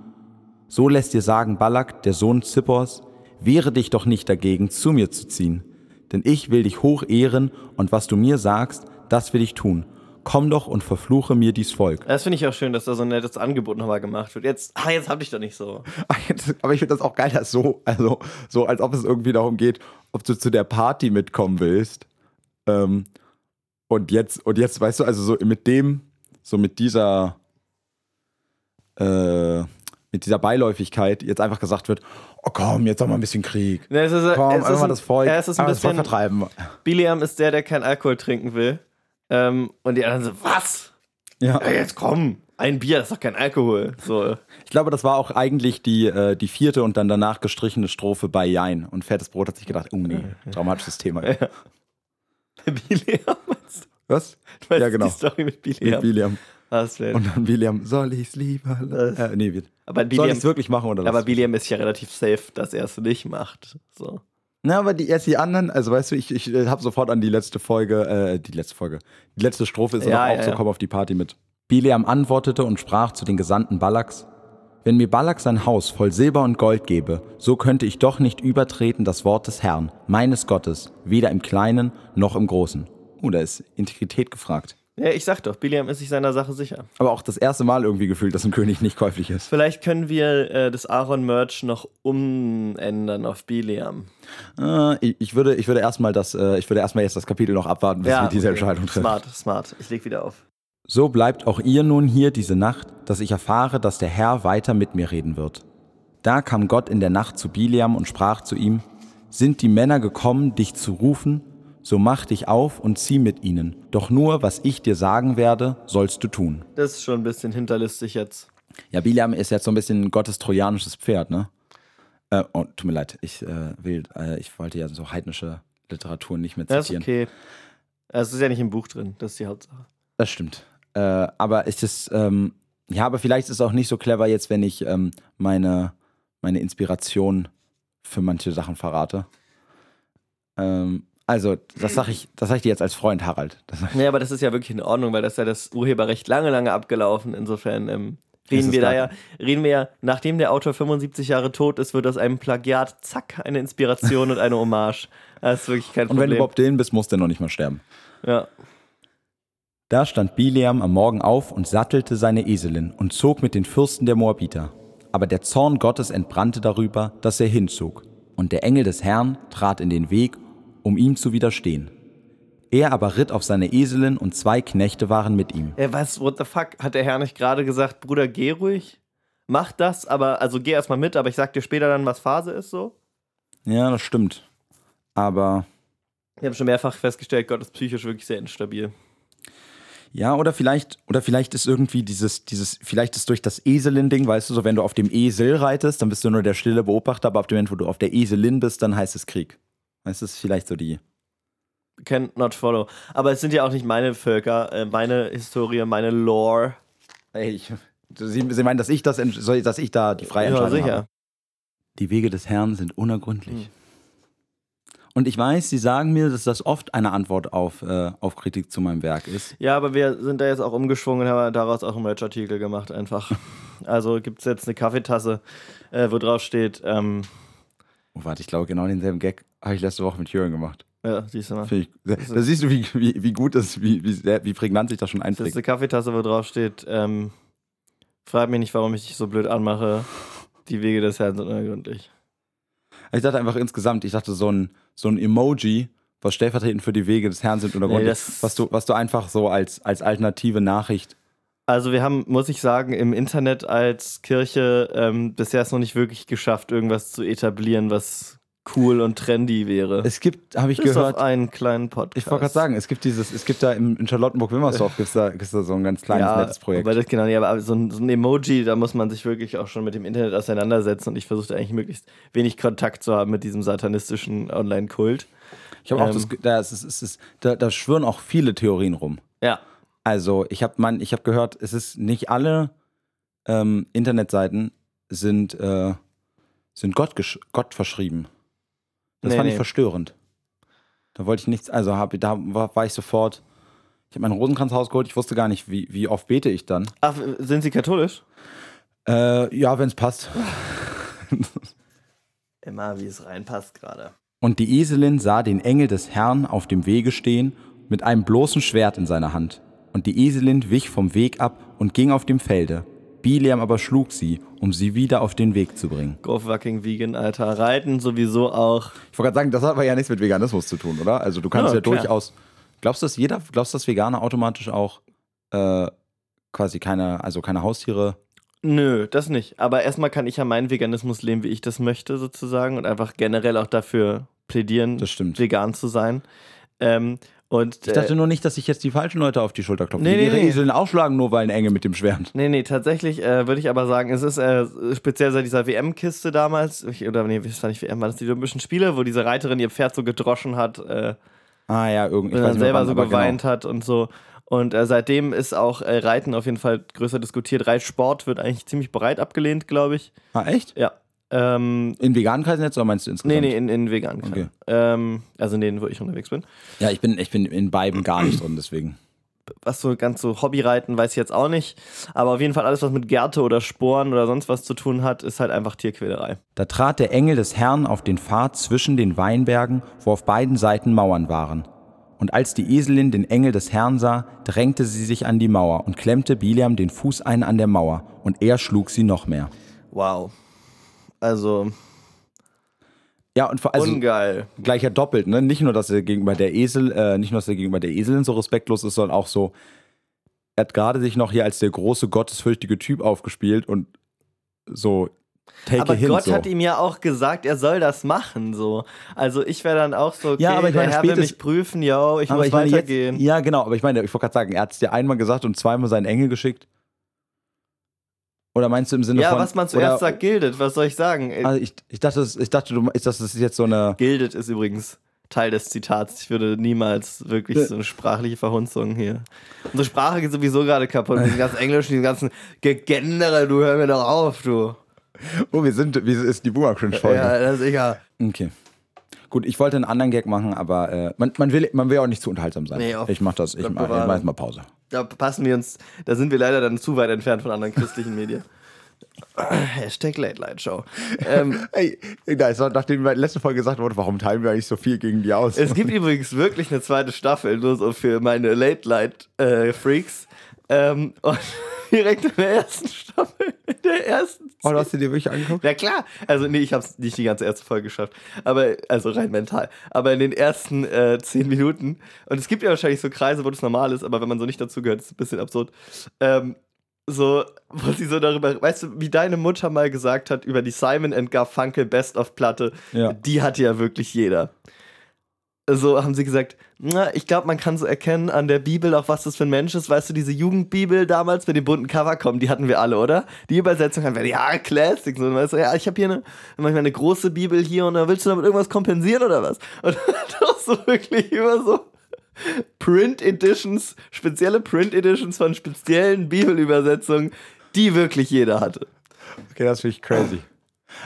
so lässt dir sagen Balak, der Sohn Zippors, wehre dich doch nicht dagegen, zu mir zu ziehen. Denn ich will dich hoch ehren und was du mir sagst, das will ich tun. Komm doch und verfluche mir dies Volk. Das finde ich auch schön, dass da so ein nettes Angebot nochmal gemacht wird. Jetzt, ah, jetzt hab ich doch nicht so. Aber ich finde das auch geil, dass so, also so, als ob es irgendwie darum geht, ob du zu der Party mitkommen willst. Ähm, und jetzt, und jetzt, weißt du, also so mit dem, so mit dieser, äh, mit dieser Beiläufigkeit jetzt einfach gesagt wird, oh komm, jetzt doch mal ein bisschen Krieg. Ne, es ist, Komm, es einfach ein, das Volk, ja, es ist ein einfach das Volk bisschen, vertreiben. Biliam ist der, der keinen Alkohol trinken will. Ähm, und die anderen so, was? Ja. Ja, jetzt komm, ein Bier, das ist doch kein Alkohol. So. Ich glaube, das war auch eigentlich die, äh, die vierte und dann danach gestrichene Strophe bei Jein. Und Fettes Brot hat sich gedacht, oh nee, traumatisches Thema. Biliam, meinst du? Was? Weißt Ja, du genau. Die Story mit Mit Biliam. William. Das Und dann William, soll ich's lieber? Das- Äh, nee, wird. aber Soll Biliam, ich's wirklich machen oder aber? Biliam ist ja relativ safe, dass er es nicht macht. So. Na, aber die, erst die anderen, also weißt du, ich, ich habe sofort an die letzte Folge, äh, die letzte Folge, die letzte Strophe ist Ja, ja, auch ja, so, ja. komm auf die Party mit. Bileam antwortete und sprach zu den Gesandten Balaks, wenn mir Balak sein Haus voll Silber und Gold gebe, so könnte ich doch nicht übertreten das Wort des Herrn, meines Gottes, weder im Kleinen noch im Großen. Oh, da ist Integrität gefragt. Ja, ich sag doch, Biliam ist sich seiner Sache sicher. Aber auch das erste Mal irgendwie gefühlt, dass ein König nicht käuflich ist. Vielleicht können wir äh, das Aaron-Merch noch umändern auf Biliam. Äh, ich, ich würde, ich würde erstmal das, äh, ich würde erstmal jetzt das Kapitel noch abwarten, bis wir diese okay. Entscheidung treffen. Smart, smart. Ich leg wieder auf. So bleibt auch ihr nun hier diese Nacht, dass ich erfahre, dass der Herr weiter mit mir reden wird. Da kam Gott in der Nacht zu Biliam und sprach zu ihm, sind die Männer gekommen, dich zu rufen, so mach dich auf und zieh mit ihnen. Doch nur, was ich dir sagen werde, sollst du tun. Das ist schon ein bisschen hinterlistig jetzt. Ja, Biliam ist jetzt so ein bisschen Gottes trojanisches Pferd, ne? Äh, oh, tut mir leid, ich äh, will, äh, ich wollte ja so heidnische Literatur nicht mehr Das ist zitieren. okay. Es ist ja nicht im Buch drin, das ist die Hauptsache. Das stimmt. Äh, aber es ist, ähm, ja, aber vielleicht ist es auch nicht so clever jetzt, wenn ich ähm, meine, meine Inspiration für manche Sachen verrate. Ähm, also, das sage ich, das sag ich dir jetzt als Freund, Harald. Das Nee, aber das ist ja wirklich in Ordnung, weil das ist ja das Urheberrecht lange, lange abgelaufen. Insofern ähm, Ist reden wir da ja, reden wir ja, nachdem der Autor 75 Jahre tot ist, wird aus einem Plagiat, zack, eine Inspiration und eine Hommage. Das ist wirklich kein und wenn du Problem. überhaupt den bist, muss der noch nicht mal sterben. ja. Da stand Bileam am Morgen auf und sattelte seine Eselin und zog mit den Fürsten der Moabiter. Aber der Zorn Gottes entbrannte darüber, dass er hinzog. Und der Engel des Herrn trat in den Weg, um ihm zu widerstehen. Er aber ritt auf seine Eselin und zwei Knechte waren mit ihm. Äh, was, what the fuck? Hat der Herr nicht gerade gesagt, Bruder, geh ruhig? Mach das, aber, also geh erstmal mit, aber ich sag dir später dann, was Phase ist so? Ja, das stimmt. Aber Wir haben schon mehrfach festgestellt, Gott ist psychisch wirklich sehr instabil. ja, oder vielleicht, oder vielleicht ist irgendwie dieses, dieses, vielleicht ist durch das Eselin-Ding, weißt du, so wenn du auf dem Esel reitest, dann bist du nur der stille Beobachter, aber ab dem Moment, wo du auf der Eselin bist, dann heißt es Krieg. Das ist vielleicht so die. Can not follow. Aber es sind ja auch nicht meine Völker, äh, meine Historie, meine Lore. Ey, ich, Sie, Sie meinen, dass ich das, dass ich da die freie Ja, Entscheidung sicher. habe? Die Wege des Herrn sind unergründlich. Hm. Und ich weiß, Sie sagen mir, dass das oft eine Antwort auf, äh, auf Kritik zu meinem Werk ist. Ja, aber wir sind da jetzt auch umgeschwungen und haben daraus auch einen Merch-Artikel gemacht, einfach. Also gibt es jetzt eine Kaffeetasse, äh, wo drauf steht, ähm, Oh, warte, ich glaube, genau denselben Gag habe ich letzte Woche mit Jürgen gemacht. ja, siehst du mal. Ich, da siehst du, wie, wie, wie gut das, wie, wie, sehr, wie prägnant sich das schon Das ist einprägt. eine Kaffeetasse, wo drauf steht, ähm, frag mich nicht, warum ich dich so blöd anmache. Die Wege des Herrn sind unergründlich. Ich dachte einfach insgesamt, ich dachte so ein, so ein Emoji, was stellvertretend für die Wege des Herrn sind unergründlich, Nee, was, du, was du einfach so als, als alternative Nachricht. Also wir haben, muss ich sagen, im Internet als Kirche ähm, bisher es noch nicht wirklich geschafft, irgendwas zu etablieren, was cool und trendy wäre. Es gibt, habe ich Bis gehört, auf einen kleinen Podcast. ich wollte gerade sagen, es gibt dieses, es gibt da im, in Charlottenburg-Wilmersdorf gibt's da, gibt's da so ein ganz kleines, nettes Projekt. Aber das, genau, nee, aber so ein, so ein Emoji, da muss man sich wirklich auch schon mit dem Internet auseinandersetzen und ich versuche eigentlich möglichst wenig Kontakt zu haben mit diesem satanistischen Online-Kult. Ich habe auch ähm, das, Ge- da, ist, es ist, es- da, da schwirren auch viele Theorien rum. Ja. Also ich habe man, ich habe gehört, es ist nicht alle ähm, Internetseiten sind, äh, sind Gott, Gott verschrieben. Das Nee, fand ich nee. verstörend. Da wollte ich nichts, also hab, da war, war ich sofort, ich habe meinen Rosenkranz rausgeholt, ich wusste gar nicht, wie, wie oft bete ich dann. Ach, sind Sie katholisch? Äh, ja, wenn es passt. Immer, wie es reinpasst gerade. Und die Eselin sah den Engel des Herrn auf dem Wege stehen, mit einem bloßen Schwert in seiner Hand. Und die Eselin wich vom Weg ab und ging auf dem Felde. Biliam aber schlug sie, um sie wieder auf den Weg zu bringen. Go fucking vegan, Alter. Reiten sowieso auch. Ich wollte gerade sagen, das hat aber ja nichts mit Veganismus zu tun, oder? Also du kannst Ja, ja, durchaus. Glaubst du, dass jeder, glaubst du, dass Veganer automatisch auch äh, quasi keine, also keine Haustiere? Nö, das nicht. Aber erstmal kann ich ja meinen Veganismus leben, wie ich das möchte, sozusagen. Und einfach generell auch dafür plädieren, Das stimmt. vegan zu sein. Ähm, und Ich dachte nur nicht, dass sich jetzt die falschen Leute auf die Schulter klopfen. Nee, die nee, ihre nee. Aufschlagen, nur weil ein Engel mit dem Schwert. Nee, nee, tatsächlich äh, würde ich aber sagen, es ist äh, speziell seit dieser WM-Kiste damals, ich, oder nee, das war nicht WM, war das die Olympischen Spiele, wo diese Reiterin ihr Pferd so gedroschen hat äh, Ah ja, irgendwie. und dann selber so aber geweint Genau. hat und so. Und äh, seitdem ist auch äh, Reiten auf jeden Fall größer diskutiert. Reitsport wird eigentlich ziemlich breit abgelehnt, glaube ich. Ah, echt? Ja. Ähm, In veganen Kreisen jetzt oder meinst du insgesamt? nee, nee, in, in vegan. Okay. Ähm, also in denen, wo ich unterwegs bin. Ja, ich bin, ich bin in beiden gar nicht drin, deswegen. was so ganz so Hobbyreiten weiß ich jetzt auch nicht. Aber auf jeden Fall alles, was mit Gärte oder Sporen oder sonst was zu tun hat, ist halt einfach Tierquälerei. Da trat der Engel des Herrn auf den Pfad zwischen den Weinbergen, wo auf beiden Seiten Mauern waren. Und als die Eselin den Engel des Herrn sah, drängte sie sich an die Mauer und klemmte Biliam den Fuß ein an der Mauer, und er schlug sie noch mehr. Wow. Also, Ja, und vor, also ungeil. gleich ja doppelt, ne? Nicht nur, dass er gegenüber der Esel, äh, nicht nur, dass er gegenüber der Eselin so respektlos ist, sondern auch so, er hat gerade sich noch hier als der große, gottesfürchtige Typ aufgespielt und so take Aber Gott so. hat ihm ja auch gesagt, er soll das machen, so. Also ich wäre dann auch so, okay, Ja, aber ich der meine, Herr will mich prüfen, yo, ich muss ich weitergehen. jetzt, ja, genau, aber ich meine, ich wollte gerade sagen, er hat es dir einmal gesagt und zweimal seinen Engel geschickt. Oder meinst du im Sinne Ja, von. was man zuerst oder, sagt, gildet, was soll ich sagen? Also ich, ich dachte, das- ich dachte, du, ist das ist jetzt so eine. Gildet ist übrigens Teil des Zitats. Ich würde niemals wirklich Ja. so eine sprachliche Verhunzung hier. Unsere Sprache geht sowieso gerade kaputt. Mit diesem ganzen Englischen, diesen ganzen Gegendere, du hör mir doch auf, du. Oh, wir sind, wie ist die Boomer Cringe Folge? Ja, das ist egal. Okay. Gut, ich wollte einen anderen Gag machen, aber äh, man, man, will, man will auch nicht zu unterhaltsam sein. Nee, ich mach das, ich mach, ich mach jetzt mal Pause. Da passen wir uns, da sind wir leider dann zu weit entfernt von anderen christlichen Medien. Hashtag Late Light Show. Ähm, Ey, da ist, nachdem in der letzten Folge gesagt wurde, warum teilen wir eigentlich so viel gegen die aus? es gibt übrigens wirklich eine zweite Staffel, nur so für meine Late Light äh, Freaks. Ähm, und direkt in der ersten Staffel, in der ersten oh, hast du dir wirklich angeguckt? Na klar, also nee, ich habe es nicht die ganze erste Folge geschafft, aber also rein mental. Aber in den ersten äh, zehn Minuten und es gibt ja wahrscheinlich so Kreise, wo das normal ist, aber wenn man so nicht dazugehört, ist es ein bisschen absurd. Ähm, so, wo sie so darüber, weißt du, wie deine Mutter mal gesagt hat über die Simon and Garfunkel Best of Platte, Ja. die hatte ja wirklich jeder. So haben sie gesagt, na, ich glaube, man kann so erkennen an der Bibel auch, was das für ein Mensch ist. Weißt du, diese Jugendbibel damals mit dem bunten Cover kommen, die hatten wir alle, oder? Die Übersetzung haben wir, ja, Classic. So, weißt du, ja, ich habe hier eine, manchmal eine große Bibel hier und da willst du damit irgendwas kompensieren oder was? Und doch so wirklich immer so Print Editions, spezielle Print Editions von speziellen Bibelübersetzungen, die wirklich jeder hatte. Okay, das finde ich crazy.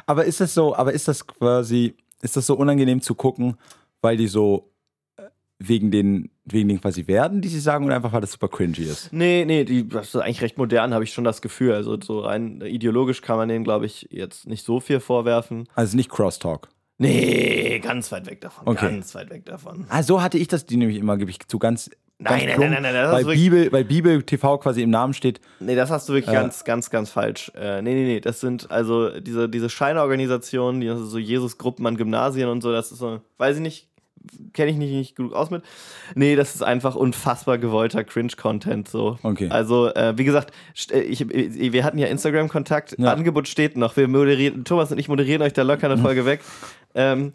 Aber ist das so, aber ist das quasi, ist das so unangenehm zu gucken, weil die so äh, wegen den, wegen den quasi Werden, die sie sagen, oder einfach weil das super cringy ist? Nee, nee, die, das ist eigentlich recht modern, habe ich schon das Gefühl. Also so rein ideologisch kann man denen, glaube ich, jetzt nicht so viel vorwerfen. Also nicht Crosstalk. Nee, ganz weit weg davon. Okay. Ganz weit weg davon. Ah, so hatte ich das, die nämlich immer, gebe ich zu ganz. Nein, ganz nein, nein, nein, nein, weil wirklich- Bibel, weil Bibel TV quasi im Namen steht. Nee, das hast du wirklich Ja. ganz, ganz, ganz falsch. Äh, nee, nee, nee, das sind also diese, diese Scheinorganisationen, die also so Jesus-Gruppen an Gymnasien und so, das ist so, weiß ich nicht, kenne ich nicht, nicht genug aus mit. Nee, das ist einfach unfassbar gewollter Cringe-Content so. Okay. Also, äh, wie gesagt, äh, ich, äh, wir hatten ja Instagram-Kontakt, Ja. Angebot steht noch. Wir moderieren, Thomas und ich moderieren euch da locker eine Folge weg. Ähm,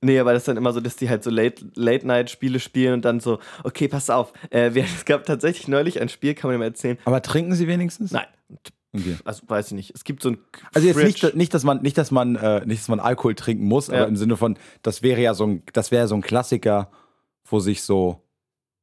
nee, aber das ist dann immer so, dass die halt so Late- Late-Night-Spiele spielen und dann so, okay, pass auf, äh, wir, es gab tatsächlich neulich ein Spiel, kann man mal erzählen. Aber trinken sie wenigstens? Nein, Okay. also weiß ich nicht. Es gibt so ein Also jetzt nicht, nicht, dass man, nicht, dass man, äh, nicht, dass man Alkohol trinken muss, Ja. aber im Sinne von, das wäre ja so ein, das wäre so ein Klassiker, wo sich so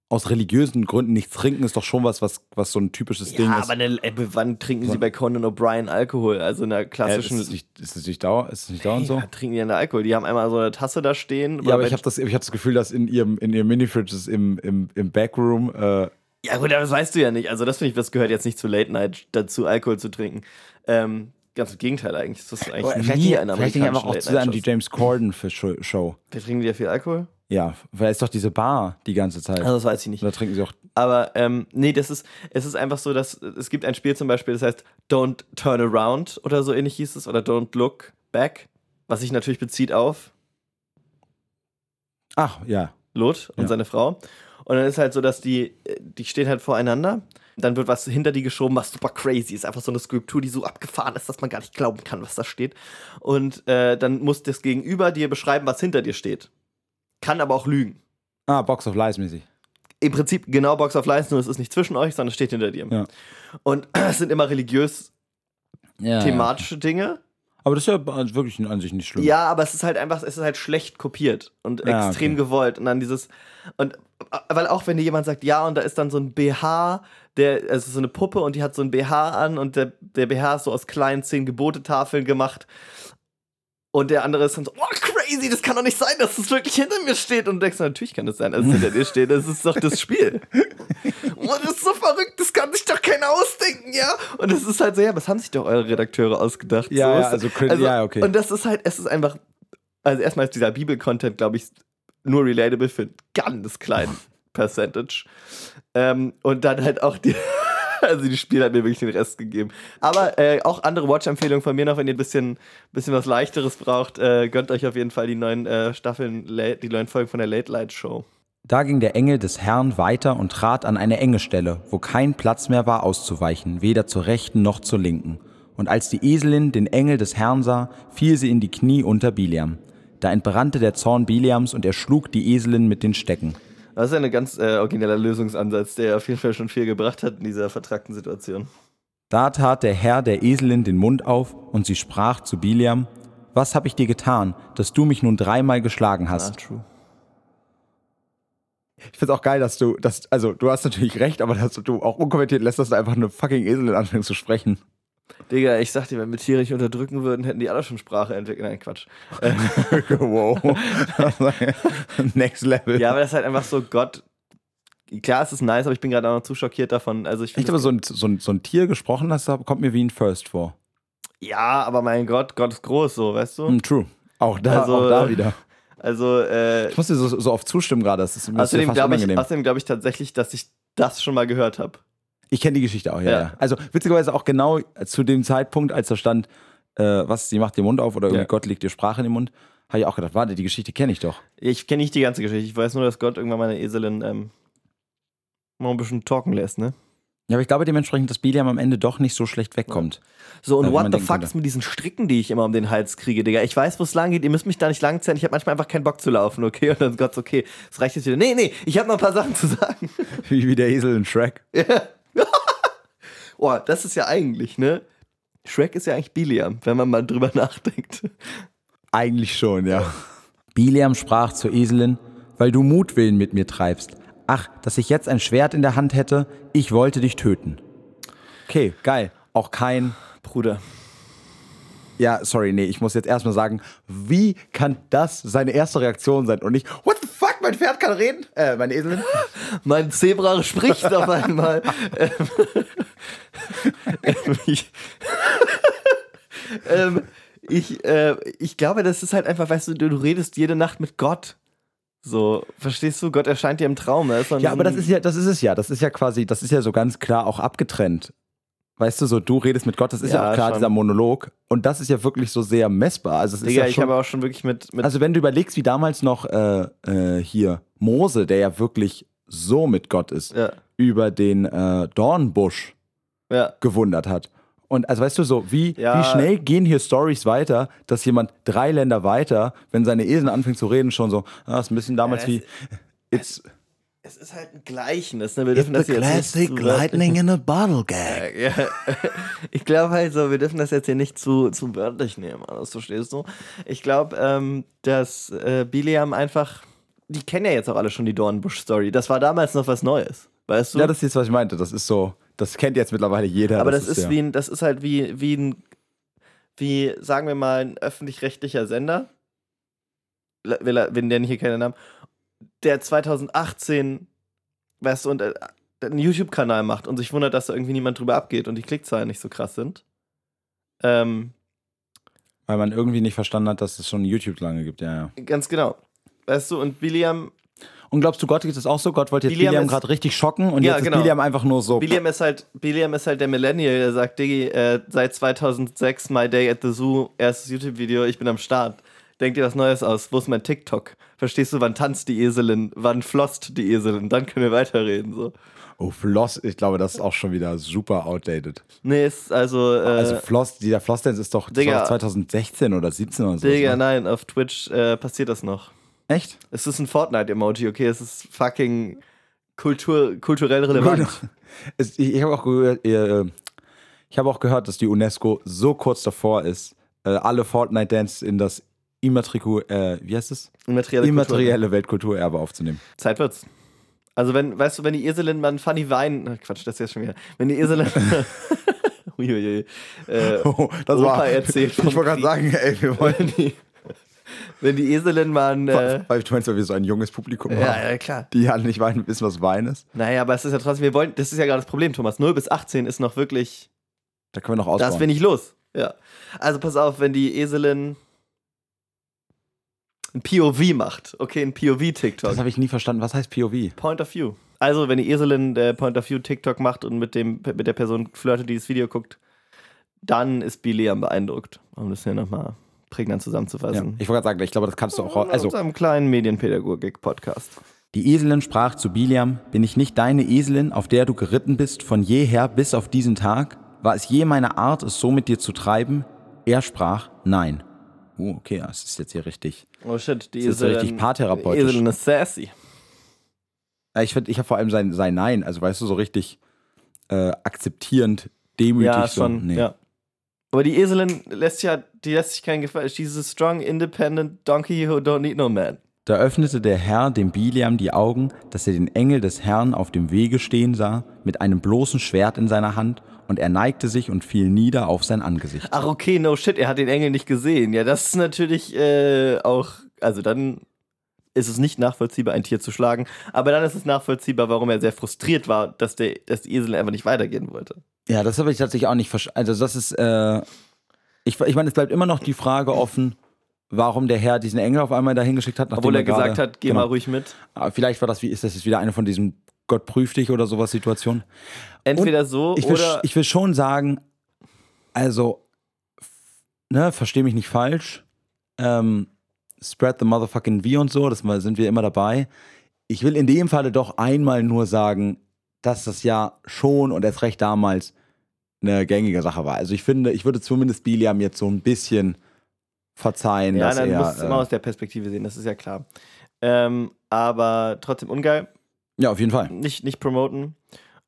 aus religiösen Gründen nichts trinken, ist doch schon was, was, was so ein typisches Ding ja, ist. aber ne, äh, wann trinken sie bei Conan O'Brien Alkohol? Also in der Äh, ist, klassischen. es nicht, ist es nicht dauer, ist es nicht dauernd so? Ja, trinken die denn da Alkohol? Die haben einmal so eine Tasse da stehen. Ja, aber ich habe das, ich hab das Gefühl, dass in ihrem, in ihrem Mini-Fridges im, im, im Backroom, äh, Ja, gut, aber das weißt du ja nicht. Also, das finde ich, das gehört jetzt nicht zu Late Night dazu, Alkohol zu trinken. Ähm, ganz im Gegenteil eigentlich. Das ist eigentlich vielleicht, nie eine vielleicht einfach auch zu an die. James Corden für Show. Da trinken die ja viel Alkohol? Ja, weil ist doch diese Bar die ganze Zeit. Also, das weiß ich nicht. Oder trinken sie auch. Aber ähm, nee, das ist, es ist einfach so, dass es gibt ein Spiel zum Beispiel, das heißt Don't Turn Around oder so ähnlich hieß es oder Don't Look Back, was sich natürlich bezieht auf Ach, ja. Lot und Ja. seine Frau. Und dann ist halt so, dass die, äh, die stehen halt voreinander. Dann wird was hinter die geschoben, was super crazy ist. Einfach so eine Skulptur, die so abgefahren ist, dass man gar nicht glauben kann, was da steht. Und äh, dann muss das Gegenüber dir beschreiben, was hinter dir steht. Kann aber auch lügen. Ah, Box of Lies mäßig. Im Prinzip genau Box of Lies, nur es ist nicht zwischen euch, sondern es steht hinter dir. Ja. Und es sind immer religiös Ja, thematische Dinge. Aber das ist ja wirklich an sich nicht schlimm. Ja, aber es ist halt einfach, es ist halt schlecht kopiert und Ja, extrem okay. gewollt. Und dann dieses, und weil auch wenn dir jemand sagt, ja, und da ist dann so ein BH, der, es ist so eine Puppe und die hat so ein BH an und der, der BH ist so aus kleinen zehn Gebotetafeln gemacht. Und der andere ist dann so, oh, crazy, das kann doch nicht sein, dass das wirklich hinter mir steht. Und du denkst, natürlich kann das sein, dass es hinter dir steht. Das ist doch das Spiel. oh, das ist so verrückt, das kann sich doch keiner ausdenken, ja? Und es ist halt so, ja, was haben sich doch eure Redakteure ausgedacht? Ja, so ja, also cringe- ja, okay. Und das ist halt, es ist einfach, also erstmal ist dieser Bibel-Content, glaube ich, nur relatable für einen ganz kleinen Percentage. Ähm, und dann halt auch die, also die Spiele hat mir wirklich den Rest gegeben. Aber äh, auch andere Watch-Empfehlungen von mir noch, wenn ihr ein bisschen, bisschen was Leichteres braucht, äh, gönnt euch auf jeden Fall die neuen äh, Staffeln, die neuen Folgen von der Late Light Show. Da ging der Engel des Herrn weiter und trat an eine enge Stelle, wo kein Platz mehr war auszuweichen, weder zur rechten noch zur linken. Und als die Eselin den Engel des Herrn sah, fiel sie in die Knie unter Biliam. Da entbrannte der Zorn Biliams und er schlug die Eselin mit den Stecken. Das ist ja ein ganz äh, origineller Lösungsansatz, der auf jeden Fall schon viel gebracht hat in dieser vertrackten Situation. Da tat der Herr der Eselin den Mund auf und sie sprach zu Biliam, Was hab ich dir getan, dass du mich nun dreimal geschlagen hast? true. Ich find's auch geil, dass du, dass, also du hast natürlich recht, aber dass du auch unkommentiert lässt, dass du einfach eine fucking Eselin anfängst zu sprechen. Digga, ich sag dir, wenn wir Tiere nicht unterdrücken würden, hätten die alle schon Sprache entwickelt. Nein, Quatsch. wow. Next Level. Ja, aber das ist halt einfach so Gott. Klar, es ist nice, aber ich bin gerade auch noch zu schockiert davon. Also ich Echt, aber so ein, so, ein, so ein Tier gesprochen hast, kommt mir wie ein First vor. Ja, aber mein Gott, Gott ist groß, so, weißt du? Hm, true. Auch da, Also, auch da äh, wieder. Also, äh, Ich muss dir so, so oft zustimmen gerade. Das ist mir außerdem glaube ich, außerdem glaub ich tatsächlich, dass ich das schon mal gehört habe. Ich kenne die Geschichte auch, ja, Ja. ja. Also witzigerweise auch genau zu dem Zeitpunkt, als da stand, äh, was, sie macht den Mund auf oder irgendwie Ja. Gott legt dir Sprache in den Mund, habe ich auch gedacht, warte, die Geschichte kenne ich doch. Ich kenne nicht die ganze Geschichte. Ich weiß nur, dass Gott irgendwann meine Eselin ähm, mal ein bisschen talken lässt, ne? Ja, aber ich glaube dementsprechend, dass Biliam am Ende doch nicht so schlecht wegkommt. So, und Ja, wie what the fuck ist mit diesen Stricken, die ich immer um den Hals kriege, Digga? Ich weiß, wo es lang geht, ihr müsst mich da nicht langzählen. Ich habe manchmal einfach keinen Bock zu laufen, okay? Und dann Gott, okay, es reicht jetzt wieder. Nee, nee, ich habe noch ein paar Sachen zu sagen. Wie, wie der Esel in Shrek. Oh, das ist ja eigentlich, ne? Shrek ist ja eigentlich Biliam, wenn man mal drüber nachdenkt. Eigentlich schon, ja. Biliam sprach zur Eselin, weil du Mutwillen mit mir treibst. Ach, dass ich jetzt ein Schwert in der Hand hätte, ich wollte dich töten. Okay, geil. Auch kein. Bruder. Ja, sorry, nee, ich muss jetzt erstmal sagen, wie kann das seine erste Reaktion sein und nicht, what the fuck, mein Pferd kann reden? Äh, meine Eselin? Mein Zebra spricht auf einmal. ähm, ich, ähm, ich, äh, ich glaube, das ist halt einfach, weißt du, du, du redest jede Nacht mit Gott. So, verstehst du? Gott erscheint dir im Traum. Ist ein- Ja, aber das ist ja, das ist es ja. Das ist ja quasi, das ist ja so ganz klar auch abgetrennt. Weißt du, so du redest mit Gott, das ist ja, Ja, auch klar, schon. dieser Monolog. Und das ist ja wirklich so sehr messbar. Also es ist Digga, ja ich habe auch schon wirklich mit. mit Also wenn du überlegst, wie damals noch äh, äh, hier Mose, der ja wirklich so mit Gott ist, ja, über den äh, Dornbusch ja. gewundert hat. Und also weißt du so, wie, Ja. wie schnell gehen hier Stories weiter, dass jemand drei Länder weiter, wenn seine Esel anfängt zu reden, schon so, ah, ist ein bisschen damals Ja, wie It's, Es ist halt ein Gleichnis. Ne? Wir dürfen das jetzt nicht zu lightning in a bottle gag. Ja, ich glaube halt so, wir dürfen das jetzt hier nicht zu, zu wörtlich nehmen, das verstehst du? Ich glaube, ähm, dass äh, Biliam einfach, die kennen ja jetzt auch alle schon die Dornbusch-Story. Das war damals noch was Neues, weißt du? Ja, das ist jetzt, was ich meinte. Das ist so, das kennt jetzt mittlerweile jeder. Aber das, ist, ja. wie ein, das ist halt wie, wie ein, wie, sagen wir mal, ein öffentlich-rechtlicher Sender. Er, wir nennen hier keinen Namen. Der 2018, weißt du, und äh, einen YouTube-Kanal macht und sich wundert, dass da irgendwie niemand drüber abgeht und die Klickzahlen nicht so krass sind. Ähm, Weil man irgendwie nicht verstanden hat, dass es schon YouTube lange gibt, ja, ja. ganz genau. Weißt du, und Biliam, Und glaubst du, Gott geht es auch so? Gott wollte jetzt Biliam gerade richtig schocken und Ja, jetzt genau. ist Biliam einfach nur so. Biliam ist halt, Biliam ist halt der Millennial, der sagt, Diggi, äh, seit 2006 My Day at the Zoo, erstes YouTube-Video, ich bin am Start. Denk dir was Neues aus. Wo ist mein TikTok? Verstehst du, wann tanzt die Eselin? Wann flosst die Eselin? Dann können wir weiterreden. So. Oh, Floss, ich glaube, das ist auch schon wieder super outdated. Nee, ist also. Äh, Also Floss, dieser Flossdance ist doch das Digga. war doch 2016 oder 17 oder so. Digga, ne? nein, auf Twitch äh, passiert das noch. Echt? Es ist ein Fortnite-Emoji, okay? Es ist fucking Kultur, kulturell relevant. Es, ich ich habe auch gehört, äh, ich habe auch gehört, dass die UNESCO so kurz davor ist, äh, alle Fortnite-Dance in das Immatriku, äh, wie heißt es? Immaterielle. Immaterielle Weltkulturerbe aufzunehmen. Zeit wird's. Also wenn, weißt du, wenn die Eselin mal einen funny Wein, Quatsch, das ist jetzt schon wieder, wenn die Eselin, Uiuiui, äh, Oh, das Opa war, erzählt Ich wollte gerade sagen, ey, wir wollen die, wenn die Eselin mal einen, äh, Weil du meinst, weil wir so ein junges Publikum ja, haben, ja, klar. die ja nicht wein, wissen, was Wein ist. Naja, aber es ist ja trotzdem, wir wollen, das ist ja gerade das Problem, Thomas, 0 bis 18 ist noch wirklich, Da können wir noch ausbauen. das bin ich los. Ja. Also pass auf, wenn die Eselin ein POV macht, okay, ein POV-TikTok. das habe ich nie verstanden. Was heißt POV? Point of View. Also, wenn die Eselin der Point of View TikTok macht und mit, dem, mit der Person flirtet, die das Video guckt, dann ist Biliam beeindruckt. Um das hier nochmal prägnant Ja. zusammenzufassen. Ich wollte gerade sagen, ich glaube, das kannst du auch. In Also, unserem kleinen Medienpädagogik-Podcast. Die Eselin sprach zu Biliam, bin ich nicht deine Eselin, auf der du geritten bist, von jeher bis auf diesen Tag? War es je meine Art, es so mit dir zu treiben? Er sprach, nein. Oh, okay, das ist jetzt hier richtig. Oh shit, die Das ist so Eselin. richtig paartherapeutisch. Eselin ist sassy. Ja, Ich finde, ich habe vor allem sein, sein Nein, also weißt du, so richtig äh, akzeptierend, demütig. Ja, so. schon. Nee. Ja. Aber die Eselin lässt ja, die lässt sich keinen Gefallen. She's a strong, independent donkey who don't need no man. Da öffnete der Herr dem Biliam die Augen, dass er den Engel des Herrn auf dem Wege stehen sah, mit einem bloßen Schwert in seiner Hand, und er neigte sich und fiel nieder auf sein Angesicht. Ach, okay, no shit, er hat den Engel nicht gesehen. Ja, das ist natürlich äh, auch, also dann ist es nicht nachvollziehbar, ein Tier zu schlagen. Aber dann ist es nachvollziehbar, warum er sehr frustriert war, dass, der, dass die Esel einfach nicht weitergehen wollte. Ja, das habe ich tatsächlich auch nicht verstanden. Also das ist, äh, ich, ich meine, es bleibt immer noch die Frage offen, warum der Herr diesen Engel auf einmal dahin geschickt hat. Obwohl er gerade- gesagt hat, geh genau. mal ruhig mit. Aber Vielleicht war das wie, ist das jetzt wieder eine von diesen Gott prüft dich oder sowas Situationen? Entweder so Ich will, oder. ich will schon sagen, also, ne, versteh mich nicht falsch. Ähm, spread the motherfucking V und so, das mal- sind wir immer dabei. Ich will in dem Falle doch einmal nur sagen, dass das ja schon und erst recht damals eine gängige Sache war. Also ich finde, ich würde zumindest Biliam jetzt so ein bisschen verzeihen, Ja, dass dann er. musst du es immer äh, aus der Perspektive sehen, das ist ja klar. Ähm, aber trotzdem ungeil. ja, auf jeden Fall. nicht, nicht promoten.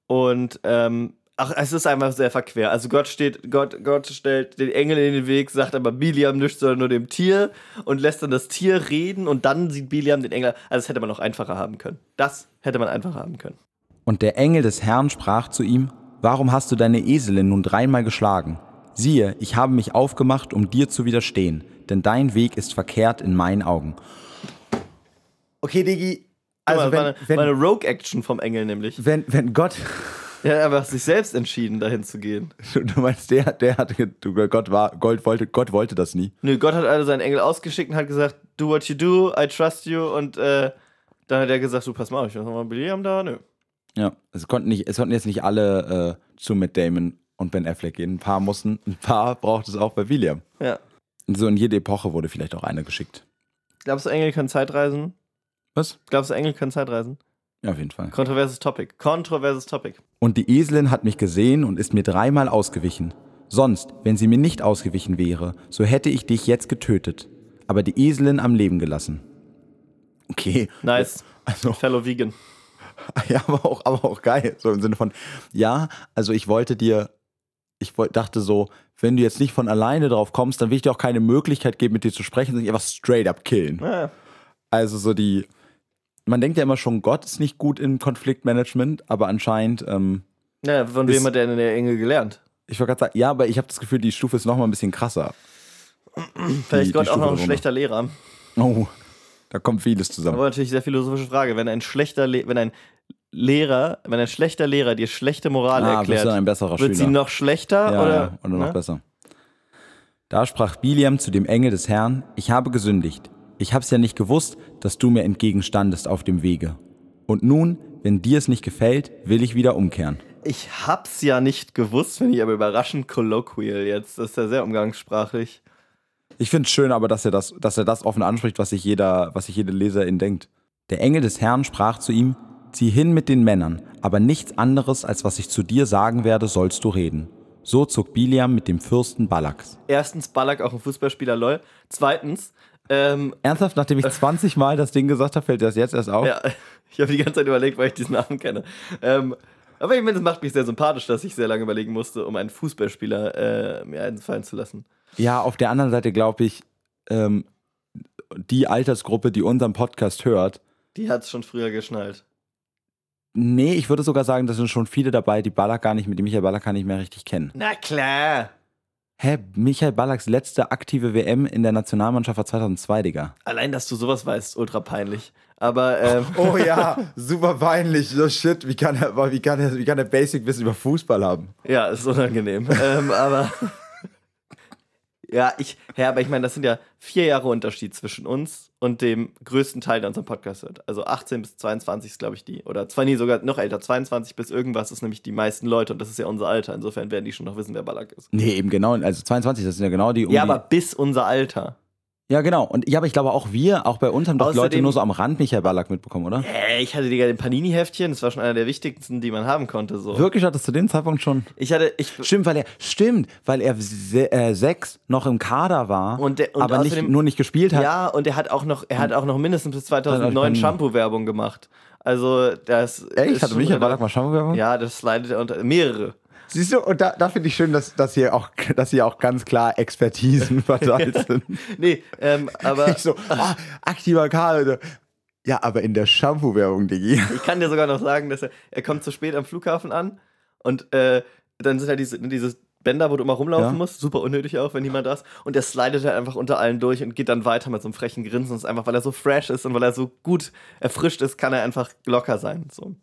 Und ähm, ach, es ist einfach sehr verquer. Also Gott steht, Gott, Gott stellt den Engel in den Weg, sagt aber Biliam nichts, sondern nur dem Tier und lässt dann das Tier reden und dann sieht Biliam den Engel. Also das hätte man noch einfacher haben können. Das hätte man einfacher haben können. Und der Engel des Herrn sprach zu ihm, Warum hast du deine Eselin nun dreimal geschlagen? Siehe, ich habe mich aufgemacht, um dir zu widerstehen, denn dein Weg ist verkehrt in meinen Augen. Okay, Digi, Also wenn, war wenn, eine Rogue-Action vom Engel nämlich. wenn, wenn Gott, Er hat einfach sich selbst entschieden, dahin zu gehen. du meinst, der, der hatte, du, Gott war, Gott wollte, Gott wollte das nie. Nö, Gott hat also seinen Engel ausgeschickt und hat gesagt, do what you do, I trust you. Und äh, dann hat er gesagt, du pass mal auf, ich mach mal Biliam da. Nö. Ja, es konnten, nicht, es konnten jetzt nicht alle äh, zu Matt Damon und Ben Affleck gehen. Ein paar mussten, ein paar braucht es auch bei William. Ja. So in jede Epoche wurde vielleicht auch einer geschickt. Glaubst du, Engel können Zeitreisen? Was? Glaubst du, Engel können Zeitreisen? Ja, auf jeden Fall. Kontroverses Topic. Kontroverses Topic. Und die Eselin hat mich gesehen und ist mir dreimal ausgewichen. Sonst, wenn sie mir nicht ausgewichen wäre, so hätte ich dich jetzt getötet, aber die Eselin am Leben gelassen. Okay. Nice. Also, Fellow Vegan. ja, aber auch, aber auch geil. So im Sinne von, ja, also ich wollte dir, ich wollt, dachte so, wenn du jetzt nicht von alleine drauf kommst, dann will ich dir auch keine Möglichkeit geben, mit dir zu sprechen, sondern einfach straight up killen. Ja. Also so die, man denkt ja immer schon, Gott ist nicht gut im Konfliktmanagement, aber anscheinend, ähm, ja, von wem hat der denn der Engel gelernt? ich wollte gerade sagen, ja, aber ich habe das Gefühl, die Stufe ist noch mal ein bisschen krasser. Vielleicht die Gott auch Stufe noch ein schlechter Lehrer. Oh, da kommt vieles zusammen. Aber natürlich sehr philosophische Frage. Wenn ein schlechter, Le wenn ein Lehrer, wenn ein schlechter Lehrer dir schlechte Moral ah, erklärt, wird sie Schüler. noch schlechter ja, oder? ja, oder noch ne? besser. Da sprach Biliam zu dem Engel des Herrn, ich habe gesündigt. Ich hab's ja nicht gewusst, dass du mir entgegenstandest auf dem Wege. Und nun, wenn dir es nicht gefällt, will ich wieder umkehren. Ich hab's ja nicht gewusst, finde ich aber überraschend colloquial jetzt. Das ist ja sehr umgangssprachlich. Ich finde es schön, aber dass er das, dass er das offen anspricht, was sich jeder, was sich jede Leserin denkt. Der Engel des Herrn sprach zu ihm: Zieh hin mit den Männern, aber nichts anderes, als was ich zu dir sagen werde, sollst du reden. So zog Biliam mit dem Fürsten Balaks. Erstens, Ballack auch ein Fußballspieler, lol. Zweitens, ähm, Ernsthaft, nachdem ich 20 Mal das Ding gesagt habe, fällt dir das jetzt erst auf? ja, ich habe die ganze Zeit überlegt, weil ich diesen Namen kenne. Ähm, aber ich meine, es macht mich sehr sympathisch, dass ich sehr lange überlegen musste, um einen Fußballspieler äh, mir einfallen zu lassen. Ja, auf der anderen Seite glaube ich, ähm, die Altersgruppe, die unseren Podcast hört, Die hat's schon früher geschnallt. nee, ich würde sogar sagen, da sind schon viele dabei, die Ballack gar nicht, mit dem Michael Ballack gar nicht mehr richtig kennen. Na klar. Hä, Michael Ballacks letzte aktive WM in der Nationalmannschaft war 2002, Digga. Allein, dass du sowas weißt, ultra peinlich. Aber ähm, Oh ja, super peinlich. So shit, wie kann er, wie kann er, wie kann er Basic-Wissen über Fußball haben? ja, ist unangenehm. ähm, aber ja, ich, ja, aber ich meine, das sind ja vier Jahre Unterschied zwischen uns und dem größten Teil, der unseren Podcast hört. Also 18 bis 22 ist, glaube ich, die. Oder zwei, nee, sogar noch älter. 22 bis irgendwas ist nämlich die meisten Leute und das ist ja unser Alter. Insofern werden die schon noch wissen, wer Ballack ist. Nee, eben genau. Also 22, das sind ja genau die. um ja, aber bis unser Alter. Ja, genau. Und ja, aber ich glaube auch wir, auch bei uns haben doch Leute nur so am Rand Michael Ballack mitbekommen, oder? Äh, ich hatte Digga den Panini-Heftchen, das war schon einer der wichtigsten, die man haben konnte. So. Wirklich hat es zu dem Zeitpunkt schon. Ich hatte, ich, Stimmt, weil er stimmt, weil er se äh, sechs noch im Kader war, Und der- und aber nicht, außerdem- nur nicht gespielt hat. Ja, und er hat auch noch, er hat auch noch mindestens bis Dann 2009 hat er- Shampoo-Werbung gemacht. Also, das. Echt? Hatte Michael Ballack mal Shampoo-Werbung? Ja, das slidet er unter. Mehrere. Siehst du, und da, da finde ich schön, dass, dass, hier auch, dass hier auch ganz klar Expertisen verteilt sind. Nee, ähm, aber Ich so, ah, aktiver Kader. Ja, aber in der Shampoo-Werbung, Diggi. ich kann dir sogar noch sagen, dass er, er kommt zu spät am Flughafen an und äh, dann sind halt diese, diese Bänder, wo du immer rumlaufen Ja. musst. Super unnötig auch, wenn niemand da ist. Und der slidet halt einfach unter allen durch und geht dann weiter mit so einem frechen Grinsen. Und ist einfach, weil er so fresh ist und weil er so gut erfrischt ist, kann er einfach locker sein. So.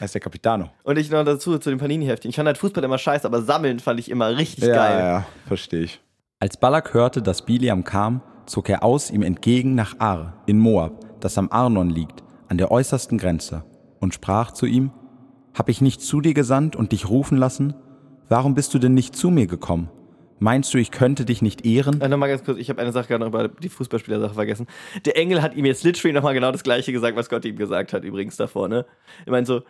Er ist der Capitano. Und ich noch dazu zu den Panini-Heftchen. Ich fand halt Fußball immer scheiße, aber Sammeln fand ich immer richtig Ja, geil. ja, verstehe ich. Als Balak hörte, dass Biliam kam, zog er aus ihm entgegen nach Ar in Moab, das am Arnon liegt, an der äußersten Grenze, und sprach zu ihm: Hab ich nicht zu dir gesandt und dich rufen lassen? Warum bist du denn nicht zu mir gekommen? Meinst du, ich könnte dich nicht ehren? Äh, nochmal ganz kurz, ich habe eine Sache gerade noch über die Fußballspieler-Sache vergessen. Der Engel hat ihm jetzt literally nochmal genau das Gleiche gesagt, was Gott ihm gesagt hat, übrigens davor, ne? Ich meine so,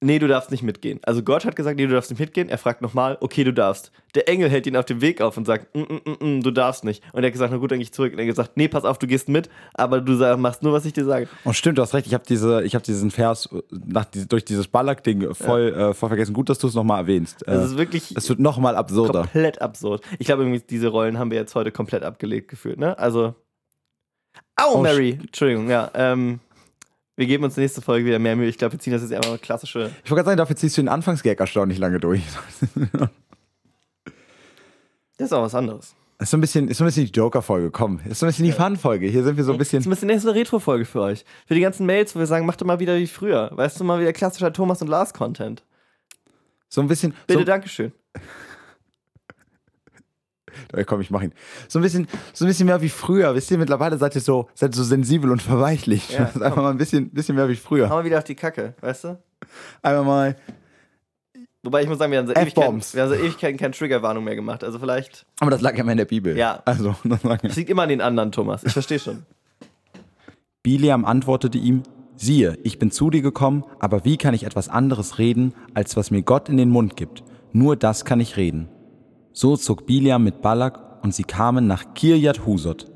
nee, du darfst nicht mitgehen. Also Gott hat gesagt, nee, du darfst nicht mitgehen. Er fragt nochmal, okay, du darfst. Der Engel hält ihn auf dem Weg auf und sagt, mm, mm, mm, mm, du darfst nicht. Und er hat gesagt, na gut, dann gehe ich zurück. Und er hat gesagt, nee, pass auf, du gehst mit, aber du sag, machst nur, was ich dir sage. Und stimmt, du hast recht, ich habe diese, ich hab diesen Vers äh, nach, durch dieses Ballack-Ding voll, äh, voll vergessen. Gut, dass du es nochmal erwähnst. Äh, Das ist wirklich es wird nochmal absurder. komplett absurd. Ich glaube, irgendwie diese Rollen haben wir jetzt heute komplett abgelegt gefühlt, ne? Also. Au, Oh, Mary! Entschuldigung, ja. Ähm, wir geben uns nächste Folge wieder mehr Mühe. Ich glaube, wir ziehen das jetzt einfach mal klassische. Ich wollte gerade sagen, dafür ziehst du den Anfangsgag erstaunlich lange durch. Das ist auch was anderes. Ist so ein bisschen, ist so ein bisschen die Joker-Folge, komm. Ist so ein bisschen die Fun-Folge. Hier sind wir so ein Das ist ein bisschen. bisschen nächste Retro-Folge für euch. Für die ganzen Mails, wo wir sagen, macht doch mal wieder wie früher. Weißt du, mal wieder klassischer Thomas und Lars-Content. So ein bisschen. Bitte, so, Dankeschön. Ja, komm, ich mach ihn. So ein bisschen, so ein bisschen mehr wie früher. Wisst ihr, mittlerweile seid ihr so, seid so sensibel und verweichlich. Ja, das einfach mal ein bisschen, bisschen mehr wie früher. Hau mal wieder auf die Kacke, weißt du? Einmal mal. Wobei ich muss sagen, wir haben seit Ewigkeiten, wir haben seit Ewigkeiten keine Triggerwarnung mehr gemacht. Also vielleicht. Aber das lag ja immer in der Bibel. Ja. Also, das lag ja. Es liegt immer an den anderen, Thomas. Ich verstehe schon. Biliam antwortete ihm: Siehe, ich bin zu dir gekommen, aber wie kann ich etwas anderes reden, als was mir Gott in den Mund gibt? Nur das kann ich reden. So zog Biliam mit Balak und sie kamen nach Kirjat Husot.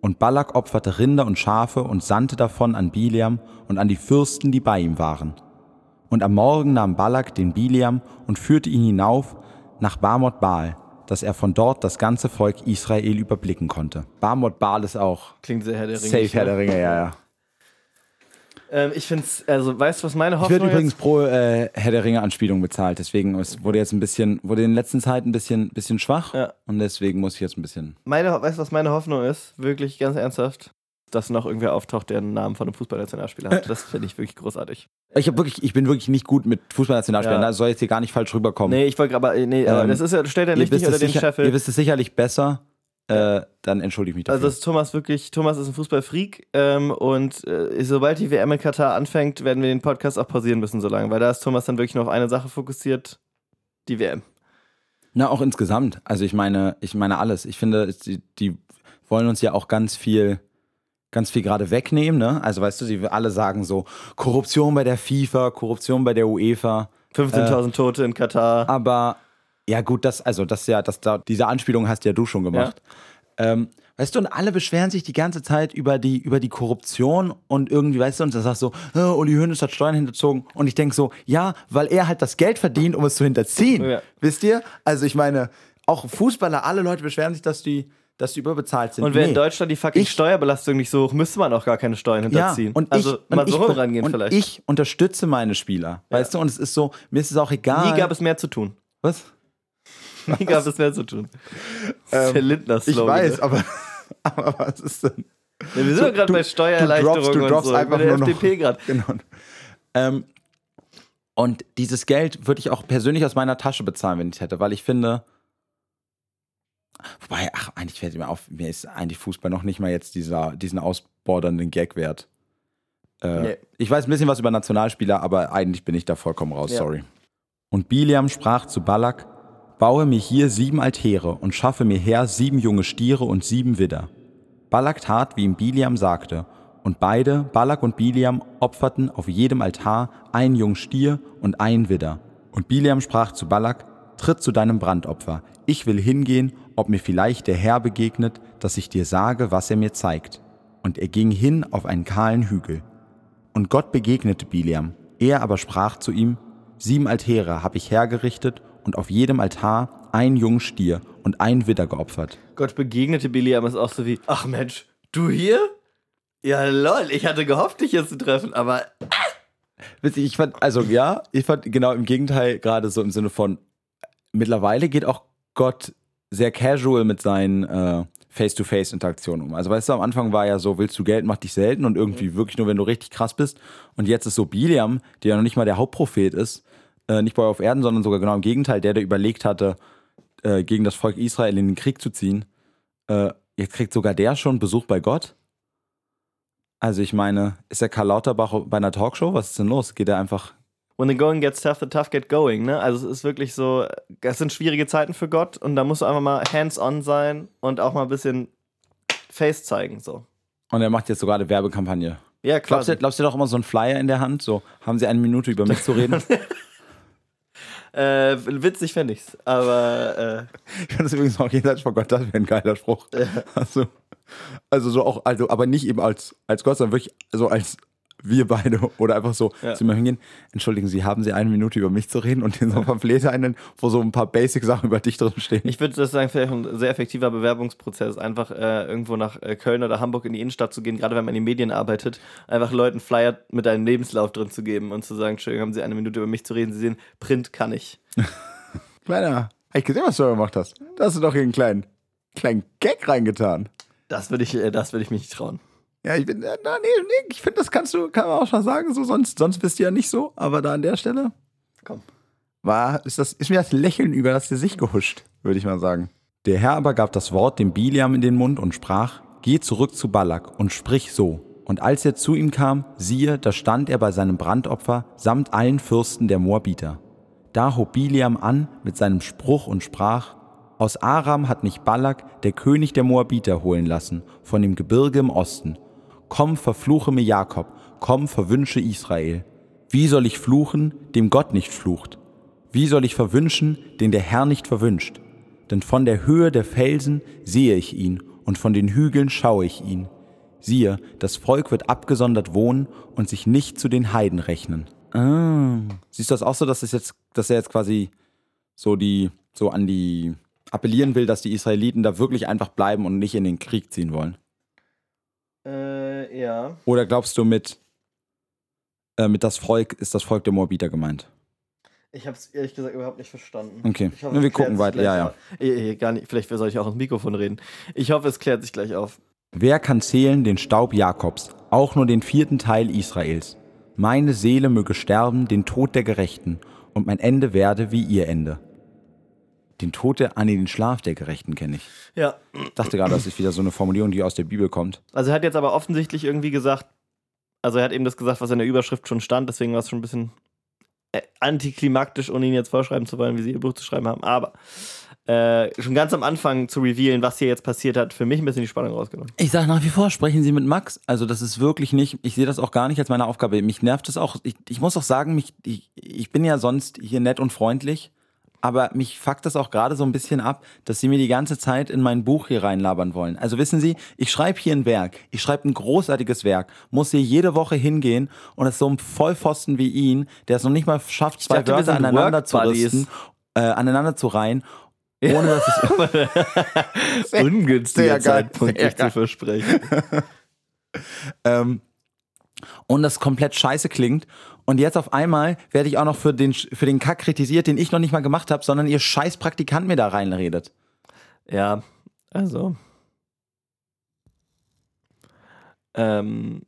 Und Balak opferte Rinder und Schafe und sandte davon an Biliam und an die Fürsten, die bei ihm waren. Und am Morgen nahm Balak den Biliam und führte ihn hinauf nach Bamot Baal, dass er von dort das ganze Volk Israel überblicken konnte. Bamot Baal ist auch Klingt sehr Herr der Ringe. safe Herr der Ringe, ja, ja. Ähm, ich finde es, also weißt du, was meine Ich Hoffnung werde übrigens ist? pro äh, Herr der Ringe Anspielung bezahlt, deswegen es wurde jetzt ein bisschen, wurde in den letzten Zeiten ein bisschen, bisschen schwach Ja. und deswegen muss ich jetzt ein bisschen. Meine, weißt du, was meine Hoffnung ist? Wirklich ganz ernsthaft. Dass noch irgendwer auftaucht, der einen Namen von einem Fußballnationalspieler hat. Das finde ich wirklich großartig. Ich habe wirklich, ich bin wirklich nicht gut mit Fußballnationalspielern. Ja. Das soll jetzt hier gar nicht falsch rüberkommen. Nee, ich wollte aber, nee, aber Ähm, das ist ja, stellt ja nicht, nicht unter den sicher, Scheffel. ihr wisst es sicherlich besser. Äh, dann entschuldige ich mich dafür. Also ist Thomas wirklich, Thomas ist ein Fußballfreak ähm, und äh, sobald die WM in Katar anfängt, werden wir den Podcast auch pausieren müssen so lange, weil da ist Thomas dann wirklich nur auf eine Sache fokussiert, die WM. Na, auch insgesamt. Also ich meine, ich meine alles. Ich finde, die, die wollen uns ja auch ganz viel, ganz viel gerade wegnehmen, ne? Also weißt du, sie alle sagen so, Korruption bei der FIFA, Korruption bei der UEFA. 15.000 Tote in Katar. Aber ja, gut, das, also das ja, das da, diese Anspielung hast ja du schon gemacht. Ähm, weißt du, und alle beschweren sich die ganze Zeit über die, über die Korruption und irgendwie, weißt du, und dann sagst du, äh, Uli Hoeneß hat Steuern hinterzogen. Und ich denke so, ja, weil er halt das Geld verdient, um es zu hinterziehen. Ja. Wisst ihr? Also ich meine, auch Fußballer, alle Leute beschweren sich, dass die, dass die überbezahlt sind. Und wäre in Nee. Deutschland die fucking Ich- Steuerbelastung nicht so hoch, müsste man auch gar keine Steuern hinterziehen. Ja, und also ich, mal und so ich, rangehen und vielleicht. ich unterstütze meine Spieler, weißt du, und es ist so, mir ist es auch egal. Nie gab es mehr zu tun. was? Nie gab es mehr zu tun. Das ist der Ähm, Ich weiß, aber, aber was ist denn? Ja, wir sind doch gerade bei Steuererleichterungen du droppst- du und droppst so. einfach bei der nur FDP gerade. Genau. Ähm, und dieses Geld würde ich auch persönlich aus meiner Tasche bezahlen, wenn ich es hätte, weil ich finde. Wobei, ach, eigentlich fällt mir auf, mir ist eigentlich Fußball noch nicht mal jetzt dieser, diesen ausbordernden Gag wert. Äh, Nee. Ich weiß ein bisschen was über Nationalspieler, aber eigentlich bin ich da vollkommen raus, Ja. sorry. Und Biliam sprach zu Balak: Baue mir hier sieben Altäre und schaffe mir her sieben junge Stiere und sieben Widder. Balak tat, wie ihm Biliam sagte, und beide, Balak und Biliam, opferten auf jedem Altar einen jungen Stier und einen Widder. Und Biliam sprach zu Balak, tritt zu deinem Brandopfer, ich will hingehen, ob mir vielleicht der Herr begegnet, dass ich dir sage, was er mir zeigt. Und er ging hin auf einen kahlen Hügel. Und Gott begegnete Biliam, er aber sprach zu ihm, sieben Altäre habe ich hergerichtet und auf jedem Altar einen jungen Stier und einen Widder geopfert. Gott begegnete Biliam ist auch so wie, ach Mensch, du hier? Ja, lol, ich hatte gehofft, dich hier zu treffen, aber Witzig, ich fand, also ja, ich fand genau im Gegenteil, gerade so im Sinne von, mittlerweile geht auch Gott sehr casual mit seinen äh, Face-to-Face-Interaktionen um. Also weißt du, am Anfang war ja so, willst du Geld, macht dich selten und irgendwie wirklich nur, wenn du richtig krass bist. Und jetzt ist so Biliam, der ja noch nicht mal der Hauptprophet ist, äh, nicht bei auf Erden, sondern sogar genau im Gegenteil, der, der überlegt hatte, äh, gegen das Volk Israel in den Krieg zu ziehen. Äh, jetzt kriegt sogar der schon Besuch bei Gott. Also ich meine, ist der Karl Lauterbach bei einer Talkshow? Was ist denn los? Geht er einfach. when the going gets tough, the tough get going, ne? Also es ist wirklich so, es sind schwierige Zeiten für Gott und da musst du einfach mal hands-on sein und auch mal ein bisschen Face zeigen, so. Und er macht jetzt sogar eine Werbekampagne Ja, Glaubst quasi. du, glaubst du doch immer so einen Flyer in der Hand? So, haben Sie eine Minute über mich zu reden? Äh, witzig fände ich's. Aber äh, Ich finde das übrigens auch jenseits von Gott, das wäre ein geiler Spruch. Also, also so auch, also, aber nicht eben als, als Gott, sondern wirklich so als wir beide oder einfach so Ja. zu mir hingehen. Entschuldigen Sie, haben Sie eine Minute über mich zu reden und in so ein Pamphlet einen, wo so ein paar Basic-Sachen über dich drin stehen? ich würde das sagen, vielleicht ein sehr effektiver Bewerbungsprozess, einfach äh, irgendwo nach äh, Köln oder Hamburg in die Innenstadt zu gehen, gerade wenn man in den Medien arbeitet, einfach Leuten Flyer mit einem Lebenslauf drin zu geben und zu sagen, Entschuldigung, haben Sie eine Minute über mich zu reden? Sie sehen, Print kann ich. Kleiner, hab ich gesehen, was du da gemacht hast. Da hast du doch hier einen kleinen, kleinen Gag reingetan. Das würde ich, äh, das würde ich mich nicht trauen. Ja, ich bin, äh, na, nee, nee, ich finde, das kannst du, kann man auch schon sagen, so, sonst, sonst bist du ja nicht so, aber da an der Stelle Komm. war, ist, das, ist mir das Lächeln über das Gesicht gehuscht, würde ich mal sagen. Der Herr aber gab das Wort dem Biliam in den Mund und sprach, geh zurück zu Balak und sprich so. Und als er zu ihm kam, siehe, da stand er bei seinem Brandopfer samt allen Fürsten der Moabiter. Da hob Biliam an mit seinem Spruch und sprach, aus Aram hat mich Balak, der König der Moabiter, holen lassen, von dem Gebirge im Osten. Komm, verfluche mir Jakob, komm, verwünsche Israel. Wie soll ich fluchen, dem Gott nicht flucht? Wie soll ich verwünschen, den der Herr nicht verwünscht? Denn von der Höhe der Felsen sehe ich ihn, und von den Hügeln schaue ich ihn. Siehe, das Volk wird abgesondert wohnen und sich nicht zu den Heiden rechnen. Ah. Siehst du das auch so, dass es jetzt, dass er jetzt quasi so die, so an die appellieren will, dass die Israeliten da wirklich einfach bleiben und nicht in den Krieg ziehen wollen? Äh, ja. Oder glaubst du mit, äh, mit das Volk ist das Volk der Moabiter gemeint? Ich habe es ehrlich gesagt überhaupt nicht verstanden. Okay, hoffe, Ja, wir gucken weiter. Ja, ja. Eh, eh, gar nicht. Vielleicht soll ich auch ins Mikrofon reden. Ich hoffe, es klärt sich gleich auf. Wer kann zählen den Staub Jakobs, auch nur den vierten Teil Israels? Meine Seele möge sterben, den Tod der Gerechten, und mein Ende werde wie ihr Ende. Den Tod der, ah nee, den Schlaf der Gerechten kenne ich. Ja. Ich dachte gerade, das ist wieder so eine Formulierung, die aus der Bibel kommt. Also er hat jetzt aber offensichtlich irgendwie gesagt, also er hat eben das gesagt, was in der Überschrift schon stand, deswegen war es schon ein bisschen äh, antiklimaktisch, ohne ihn jetzt vorschreiben zu wollen, wie sie ihr Buch zu schreiben haben. Aber äh, schon ganz am Anfang zu revealen, was hier jetzt passiert hat, für mich ein bisschen die Spannung rausgenommen. Ich sage nach wie vor, sprechen Sie mit Max. Also das ist wirklich nicht, ich sehe das auch gar nicht als meine Aufgabe. Mich nervt es auch. Ich, ich muss auch sagen, mich, ich, ich bin ja sonst hier nett und freundlich, aber mich fuckt das auch gerade so ein bisschen ab, dass Sie mir die ganze Zeit in mein Buch hier reinlabern wollen. Also wissen Sie, ich schreibe hier ein Werk, ich schreibe ein großartiges Werk, muss hier jede Woche hingehen und es ist so ein Vollpfosten wie ihn, der es noch nicht mal schafft, zwei dachte, Wörter aneinander zu rüsten, äh, aneinander zu reihen, ohne dass es Ungünstiger sehr Zeitpunkt, sehr zu versprechen. ähm, und das komplett scheiße klingt. Und jetzt auf einmal werde ich auch noch für den, für den Kack kritisiert, den ich noch nicht mal gemacht habe, sondern ihr scheiß Praktikant mir da reinredet. Ja, also. Ähm,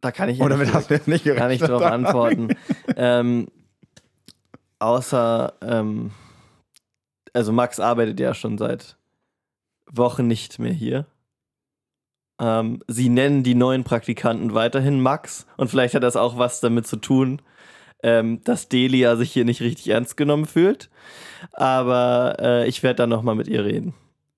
da kann ich ja nicht, du jetzt nicht kann ich darauf antworten. ähm, außer, ähm, also Max arbeitet ja schon seit Wochen nicht mehr hier. Ähm, sie nennen die neuen Praktikanten weiterhin Max und vielleicht hat das auch was damit zu tun, ähm, dass Delia sich hier nicht richtig ernst genommen fühlt. Aber äh, ich werde dann nochmal mit ihr reden.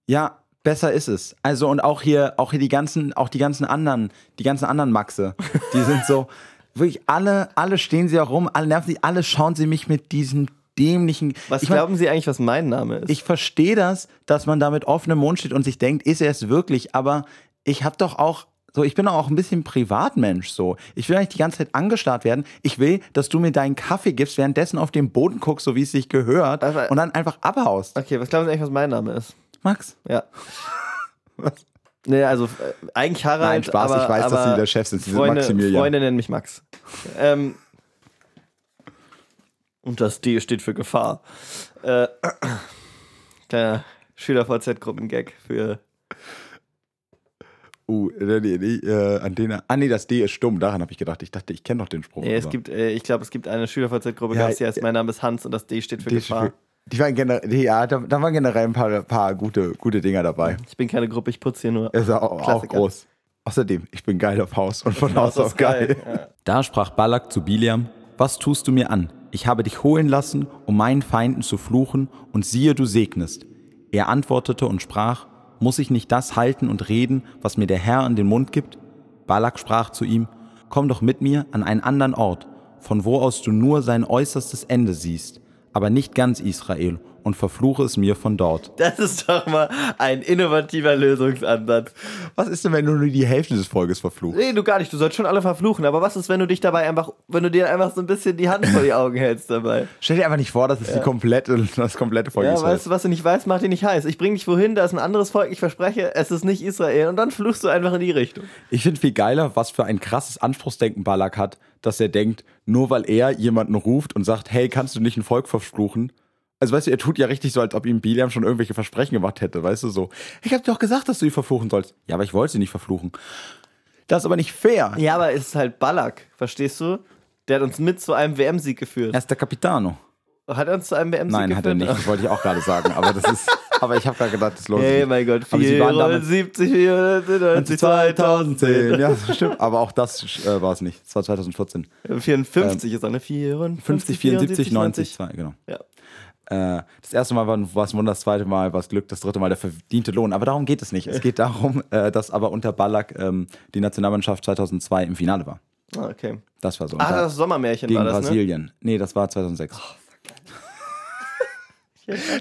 Ja, besser ist es. Also und auch hier, auch hier die ganzen, auch die ganzen anderen, die ganzen anderen Maxe, die sind so, wirklich alle, alle stehen sie auch rum, alle nerven sie, alle schauen sie mich mit diesen dämlichen. Was ich mein, glauben Sie eigentlich, was mein Name ist? ich verstehe das, dass man da mit offenem Mund steht und sich denkt, ist er es wirklich, aber ich habe doch auch so, ich bin auch ein bisschen Privatmensch so. Ich will nicht die ganze Zeit angestarrt werden. Ich will, dass du mir deinen Kaffee gibst, währenddessen auf den Boden guckst, so wie es sich gehört, Aber- und dann einfach abhaust. okay, was glauben Sie eigentlich, was mein Name ist? Max? Ja. Nee, also äh, eigentlich Harald. Nein, Spaß, aber, ich weiß, dass Sie der Chef sind. Sie sind Freunde, Maximilian. Freunde nennen mich Max. ähm, und das D steht für Gefahr. Äh, kleiner Schüler-VZ-Gruppen-Gag für. Uh, äh, an den, ah nee, das D ist stumm, daran habe ich gedacht. Ich dachte, ich kenne doch den Spruch. Nee, es aber- gibt, äh, ich glaube, es gibt eine Schüler-VZ-Gruppe, Ja, die heißt Mein Name ist Hans und das D steht für D Gefahr. für- Die waren generell, ja, da, da waren generell ein paar, paar gute, gute Dinger dabei. Ich bin keine Gruppe, ich putze hier nur. Ist auch, auch groß. Außerdem, ich bin geil auf Haus und von Haus aus ist geil. Ja. Da sprach Balak zu Biliam, was tust du mir an? Ich habe dich holen lassen, um meinen Feinden zu fluchen, und siehe, du segnest. Er antwortete und sprach, muss ich nicht das halten und reden, was mir der Herr in den Mund gibt? Balak sprach zu ihm, Komm doch mit mir an einen anderen Ort, von wo aus du nur sein äußerstes Ende siehst, aber nicht ganz Israel, und verfluche es mir von dort. Das ist doch mal ein innovativer Lösungsansatz. Was ist denn, wenn du nur die Hälfte des Volkes verfluchst? Nee, du gar nicht. Du sollst schon alle verfluchen. Aber was ist, wenn du dich dabei einfach, wenn du dir einfach so ein bisschen die Hand vor die Augen hältst dabei? Stell dir einfach nicht vor, dass es die komplette, das komplette Volk Ja, Israel weißt du, was du nicht weißt, macht dich nicht heiß. Ich bring dich wohin, da ist ein anderes Volk, ich verspreche, es ist nicht Israel. Und dann fluchst du einfach in die Richtung. Ich finde viel geiler, was für ein krasses Anspruchsdenken Balak hat, dass er denkt, nur weil er jemanden ruft und sagt, hey, kannst du nicht ein Volk verfluchen? Also weißt du, er tut ja richtig so, als ob ihm Biliam schon irgendwelche Versprechen gemacht hätte, weißt du so. Ich hab dir doch gesagt, dass du ihn verfluchen sollst. Ja, aber ich wollte sie nicht verfluchen. Das ist aber nicht fair. Ja, aber es ist halt Ballack, verstehst du? Der hat uns mit zu einem WM-Sieg geführt. Er ist der Capitano. Hat er uns zu einem WM-Sieg Nein, geführt? hat er nicht. Das wollte ich auch gerade sagen. Aber das ist. Aber ich habe gerade gedacht, das lohnt sich. Hey, mein Gott, Aber sie waren damals- 74, 490, 2010. Ja, das stimmt. Aber auch das äh, war es nicht. Es war 2014. 54 ist eine 54, 50, 74, 90, 2, genau. Ja. Äh, das erste Mal war es Wunder, das zweite Mal war es Glück, das dritte Mal der verdiente Lohn. Aber darum geht es nicht. Es geht darum, äh, dass aber unter Ballack ähm, die Nationalmannschaft 2002 im Finale war. Ah, okay. Das war so. Ah, das Sommermärchen gegen war das, ne? Brasilien. Nee, das war 2006.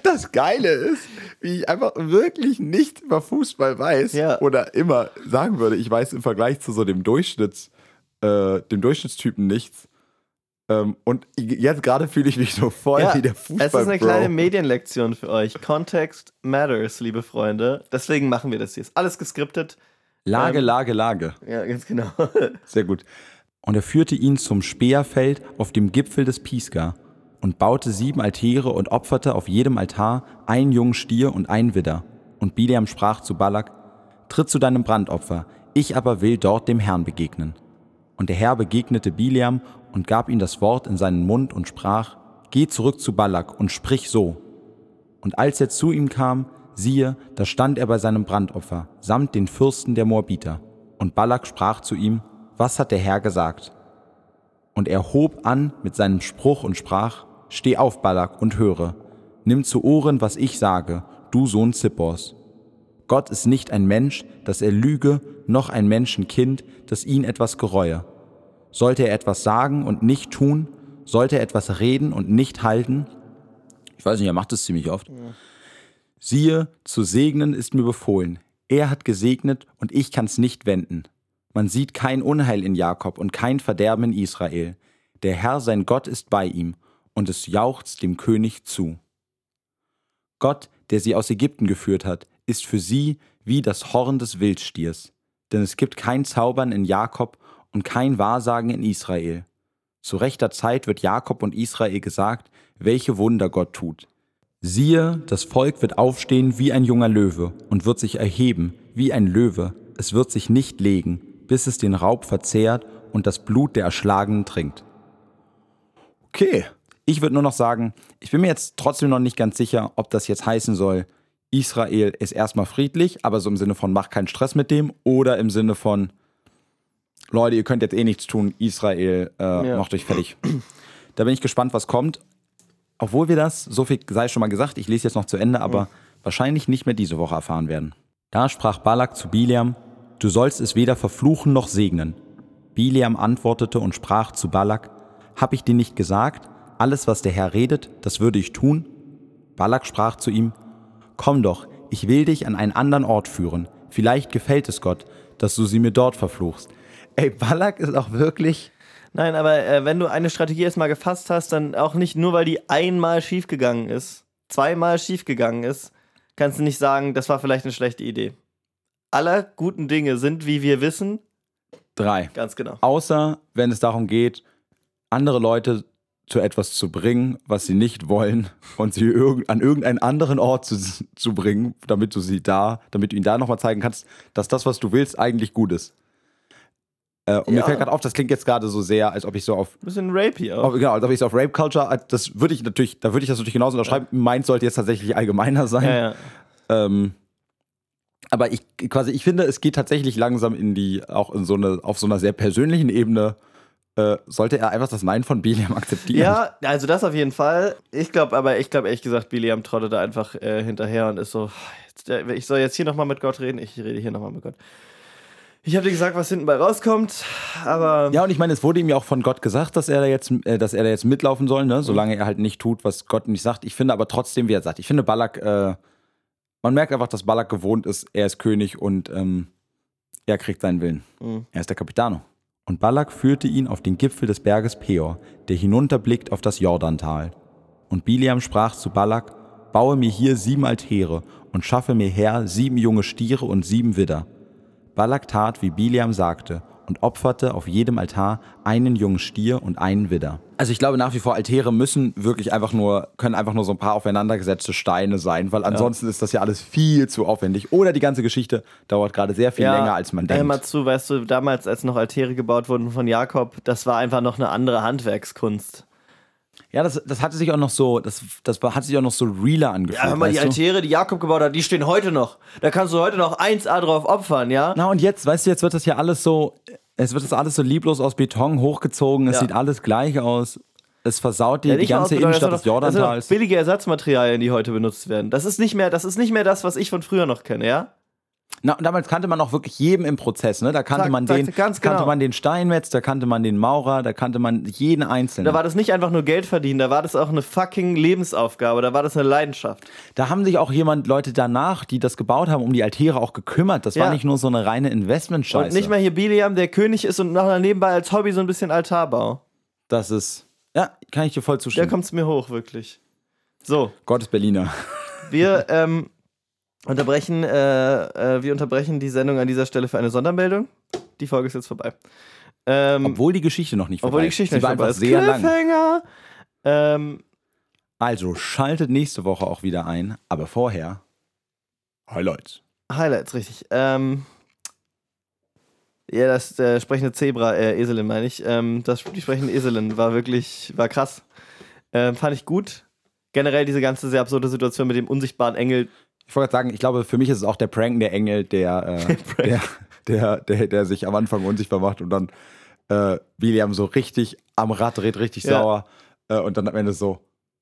Das Geile ist, wie ich einfach wirklich nicht über Fußball weiß Ja. oder immer sagen würde, ich weiß im Vergleich zu so dem Durchschnitts, äh, dem Durchschnittstypen nichts. Ähm, und jetzt gerade fühle ich mich so voll Ja, wie der Fußball. es ist eine Bro. kleine Medienlektion für euch. Context matters, liebe Freunde. Deswegen machen wir das hier. Ist alles geskriptet. Lage, ähm, Lage, Lage. Ja, ganz genau. Sehr gut. Und er führte ihn zum Speerfeld auf dem Gipfel des Pisgah und baute sieben Altäre und opferte auf jedem Altar einen jungen Stier und einen Widder. Und Bileam sprach zu Balak, Tritt zu deinem Brandopfer, ich aber will dort dem Herrn begegnen. Und der Herr begegnete Bileam und gab ihm das Wort in seinen Mund und sprach, Geh zurück zu Balak und sprich so. Und als er zu ihm kam, siehe, da stand er bei seinem Brandopfer, samt den Fürsten der Moabiter. Und Balak sprach zu ihm, Was hat der Herr gesagt? Und er hob an mit seinem Spruch und sprach, Steh auf, Balak, und höre. Nimm zu Ohren, was ich sage, du Sohn Zippors. Gott ist nicht ein Mensch, dass er lüge, noch ein Menschenkind, das ihn etwas gereue. Sollte er etwas sagen und nicht tun? Sollte er etwas reden und nicht halten? Ich weiß nicht, er macht es ziemlich oft. Siehe, zu segnen ist mir befohlen. Er hat gesegnet und ich kann's nicht wenden. Man sieht kein Unheil in Jakob und kein Verderben in Israel. Der Herr sein Gott ist bei ihm und es jauchzt dem König zu. Gott, der sie aus Ägypten geführt hat, ist für sie wie das Horn des Wildstiers. Denn es gibt kein Zaubern in Jakob und kein Wahrsagen in Israel. Zu rechter Zeit wird Jakob und Israel gesagt, welche Wunder Gott tut. Siehe, das Volk wird aufstehen wie ein junger Löwe und wird sich erheben wie ein Löwe. Es wird sich nicht legen, bis es den Raub verzehrt und das Blut der Erschlagenen trinkt. Okay. Ich würde nur noch sagen, ich bin mir jetzt trotzdem noch nicht ganz sicher, ob das jetzt heißen soll, Israel ist erstmal friedlich, aber so im Sinne von macht keinen Stress mit dem oder im Sinne von Leute, ihr könnt jetzt eh nichts tun, Israel äh, Ja. macht euch fertig. Da bin ich gespannt, was kommt. Obwohl wir das, so viel sei schon mal gesagt, ich lese jetzt noch zu Ende, aber wahrscheinlich nicht mehr diese Woche erfahren werden. Da sprach Balak zu Bileam, du sollst es weder verfluchen noch segnen. Bileam antwortete und sprach zu Balak, hab ich dir nicht gesagt, alles was der Herr redet, das würde ich tun? Balak sprach zu ihm, komm doch, ich will dich an einen anderen Ort führen, vielleicht gefällt es Gott, dass du sie mir dort verfluchst. Ey, Balak ist auch wirklich, Nein, aber äh, wenn du eine Strategie erstmal gefasst hast, dann auch nicht nur, weil die einmal schiefgegangen ist, zweimal schiefgegangen ist, kannst du nicht sagen, das war vielleicht eine schlechte Idee. Aller guten Dinge sind, wie wir wissen, drei. ganz genau. Außer wenn es darum geht, andere Leute zu etwas zu bringen, was sie nicht wollen und sie irg an irgendeinen anderen Ort zu, zu bringen, damit du sie da, damit du ihnen da nochmal zeigen kannst, dass das, was du willst, eigentlich gut ist. Äh, und mir Ja. fällt gerade auf, das klingt jetzt gerade so sehr, als ob ich so auf, Bisschen rapey auch. auf genau, als ob ich so auf Rape Culture, das würde ich natürlich, da würde ich das natürlich genauso unterschreiben. Meins sollte jetzt tatsächlich allgemeiner sein. Ja, ja. Ähm, aber ich quasi, ich finde, es geht tatsächlich langsam in die, auch in so eine, auf so einer sehr persönlichen Ebene, äh, sollte er einfach das Nein von Biliam akzeptieren. Ja, also das auf jeden Fall. Ich glaube aber, ich glaube ehrlich gesagt, Biliam trottet da einfach äh, hinterher und ist so, jetzt, äh, ich soll jetzt hier nochmal mit Gott reden, ich rede hier nochmal mit Gott. Ich habe dir gesagt, was hinten bei rauskommt, aber Ja, und ich meine, es wurde ihm ja auch von Gott gesagt, dass er da jetzt, äh, dass er da jetzt mitlaufen soll, ne? solange er halt nicht tut, was Gott nicht sagt. Ich finde aber trotzdem, wie er sagt, ich finde Balak, äh, man merkt einfach, dass Balak gewohnt ist, er ist König und ähm, er kriegt seinen Willen. Mhm. Er ist der Capitano. Und Balak führte ihn auf den Gipfel des Berges Peor, der hinunterblickt auf das Jordantal. Und Biliam sprach zu Balak, baue mir hier sieben Altäre und schaffe mir her sieben junge Stiere und sieben Widder. Balak tat, wie Biliam sagte, und opferte auf jedem Altar einen jungen Stier und einen Widder. Also ich glaube nach wie vor, Altäre müssen wirklich einfach nur, können einfach nur so ein paar aufeinandergesetzte Steine sein, weil ansonsten ist das ja alles viel zu aufwendig. Oder die ganze Geschichte dauert gerade sehr viel länger, als man Hör denkt. mal zu, weißt du, damals, als noch Altäre gebaut wurden von Jakob, das war einfach noch eine andere Handwerkskunst. Ja, das, das hatte sich auch noch so, das, das hat sich auch noch so realer angefühlt. Ja, hör mal, die weißt du? Altäre, die Jakob gebaut hat, die stehen heute noch. Da kannst du heute noch 1A drauf opfern, ja? Na und jetzt, weißt du, jetzt wird das ja alles so, es wird das alles so lieblos aus Beton hochgezogen, es Ja. sieht alles gleich aus. Es versaut die, Ja, die ganze aus Innenstadt des doch- Das sind Jordantals. billige Ersatzmaterialien, die heute benutzt werden. Das ist nicht mehr, das ist nicht mehr das, was ich von früher noch kenne, ja? Na, und damals kannte man auch wirklich jedem im Prozess, ne? Da kannte Zack, man den, ganz kannte genau. man den Steinmetz, da kannte man den Maurer, da kannte man jeden Einzelnen. Da war das nicht einfach nur Geld verdienen, da war das auch eine fucking Lebensaufgabe, da war das eine Leidenschaft. Da haben sich auch jemand, Leute danach, die das gebaut haben, um die Altäre auch gekümmert. Das war Ja. nicht nur so eine reine Investmentscheiße. Und nicht mal hier Biliam, der König ist und nachher nebenbei als Hobby so ein bisschen Altarbau. Das ist, ja, kann ich dir voll Da zustimmen. kommt's mir hoch, wirklich. So, Gott ist Berliner. wir ähm, unterbrechen, äh, äh, wir unterbrechen die Sendung an dieser Stelle für eine Sondermeldung. Die Folge ist jetzt vorbei. Ähm, Obwohl die Geschichte noch nicht vorbei obwohl die ist. Geschichte Sie nicht vorbei ist. sehr lang. Ähm, Also schaltet nächste Woche auch wieder ein, aber vorher Highlights. Highlights, richtig. Ähm, ja, das äh, sprechende Zebra, äh, Eselin meine ich. Ähm, das, die sprechende Eselin war wirklich, war krass. Ähm, fand ich gut. Generell diese ganze sehr absurde Situation mit dem unsichtbaren Engel. Ich wollte gerade sagen, ich glaube, für mich ist es auch der Prank der Engel, der, äh, der, der, der, der sich am Anfang unsichtbar macht und dann äh, William so richtig am Rad dreht, richtig Ja. sauer äh, und dann am Ende so,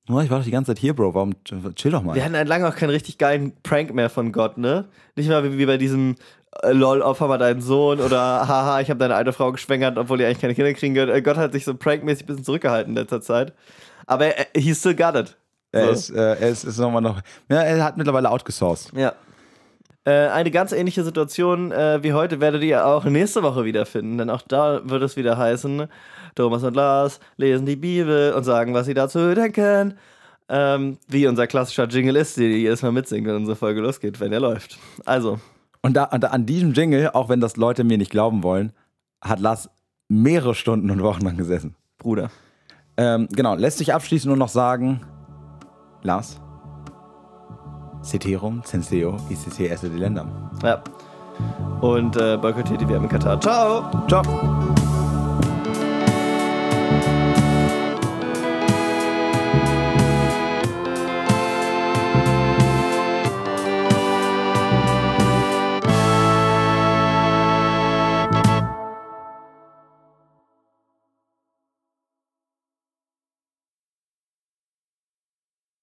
"Oh, ich war doch die ganze Zeit hier, Bro, warum chill doch mal. Wir hatten halt lange auch keinen richtig geilen Prank mehr von Gott, ne? Nicht mal wie, wie bei diesem äh, LOL, opfer mal deinen Sohn oder haha, ich habe deine alte Frau geschwängert, obwohl die eigentlich keine Kinder kriegen wird. Äh, Gott hat sich so prankmäßig ein bisschen zurückgehalten in letzter Zeit. Aber er, he still got it. Er So. ist, äh, er ist, ist nochmal noch, ja, er hat mittlerweile outgesourced. Ja. Äh, eine ganz ähnliche Situation äh, wie heute werdet ihr auch nächste Woche wiederfinden, denn auch da wird es wieder heißen, Thomas und Lars lesen die Bibel und sagen, was sie dazu denken. Ähm, wie unser klassischer Jingle ist, den ihr jedes Mal mitsingen, wenn unsere Folge losgeht, wenn er läuft. Also, Und, da, und da, an diesem Jingle, auch wenn das Leute mir nicht glauben wollen, hat Lars mehrere Stunden und Wochen lang gesessen. Bruder. Ähm, genau, lässt sich abschließend nur noch sagen, Lars, Ceterum censeo ICC esse delendam. Ja. Und äh, boykottiert die WM in Katar. Ciao! Ciao.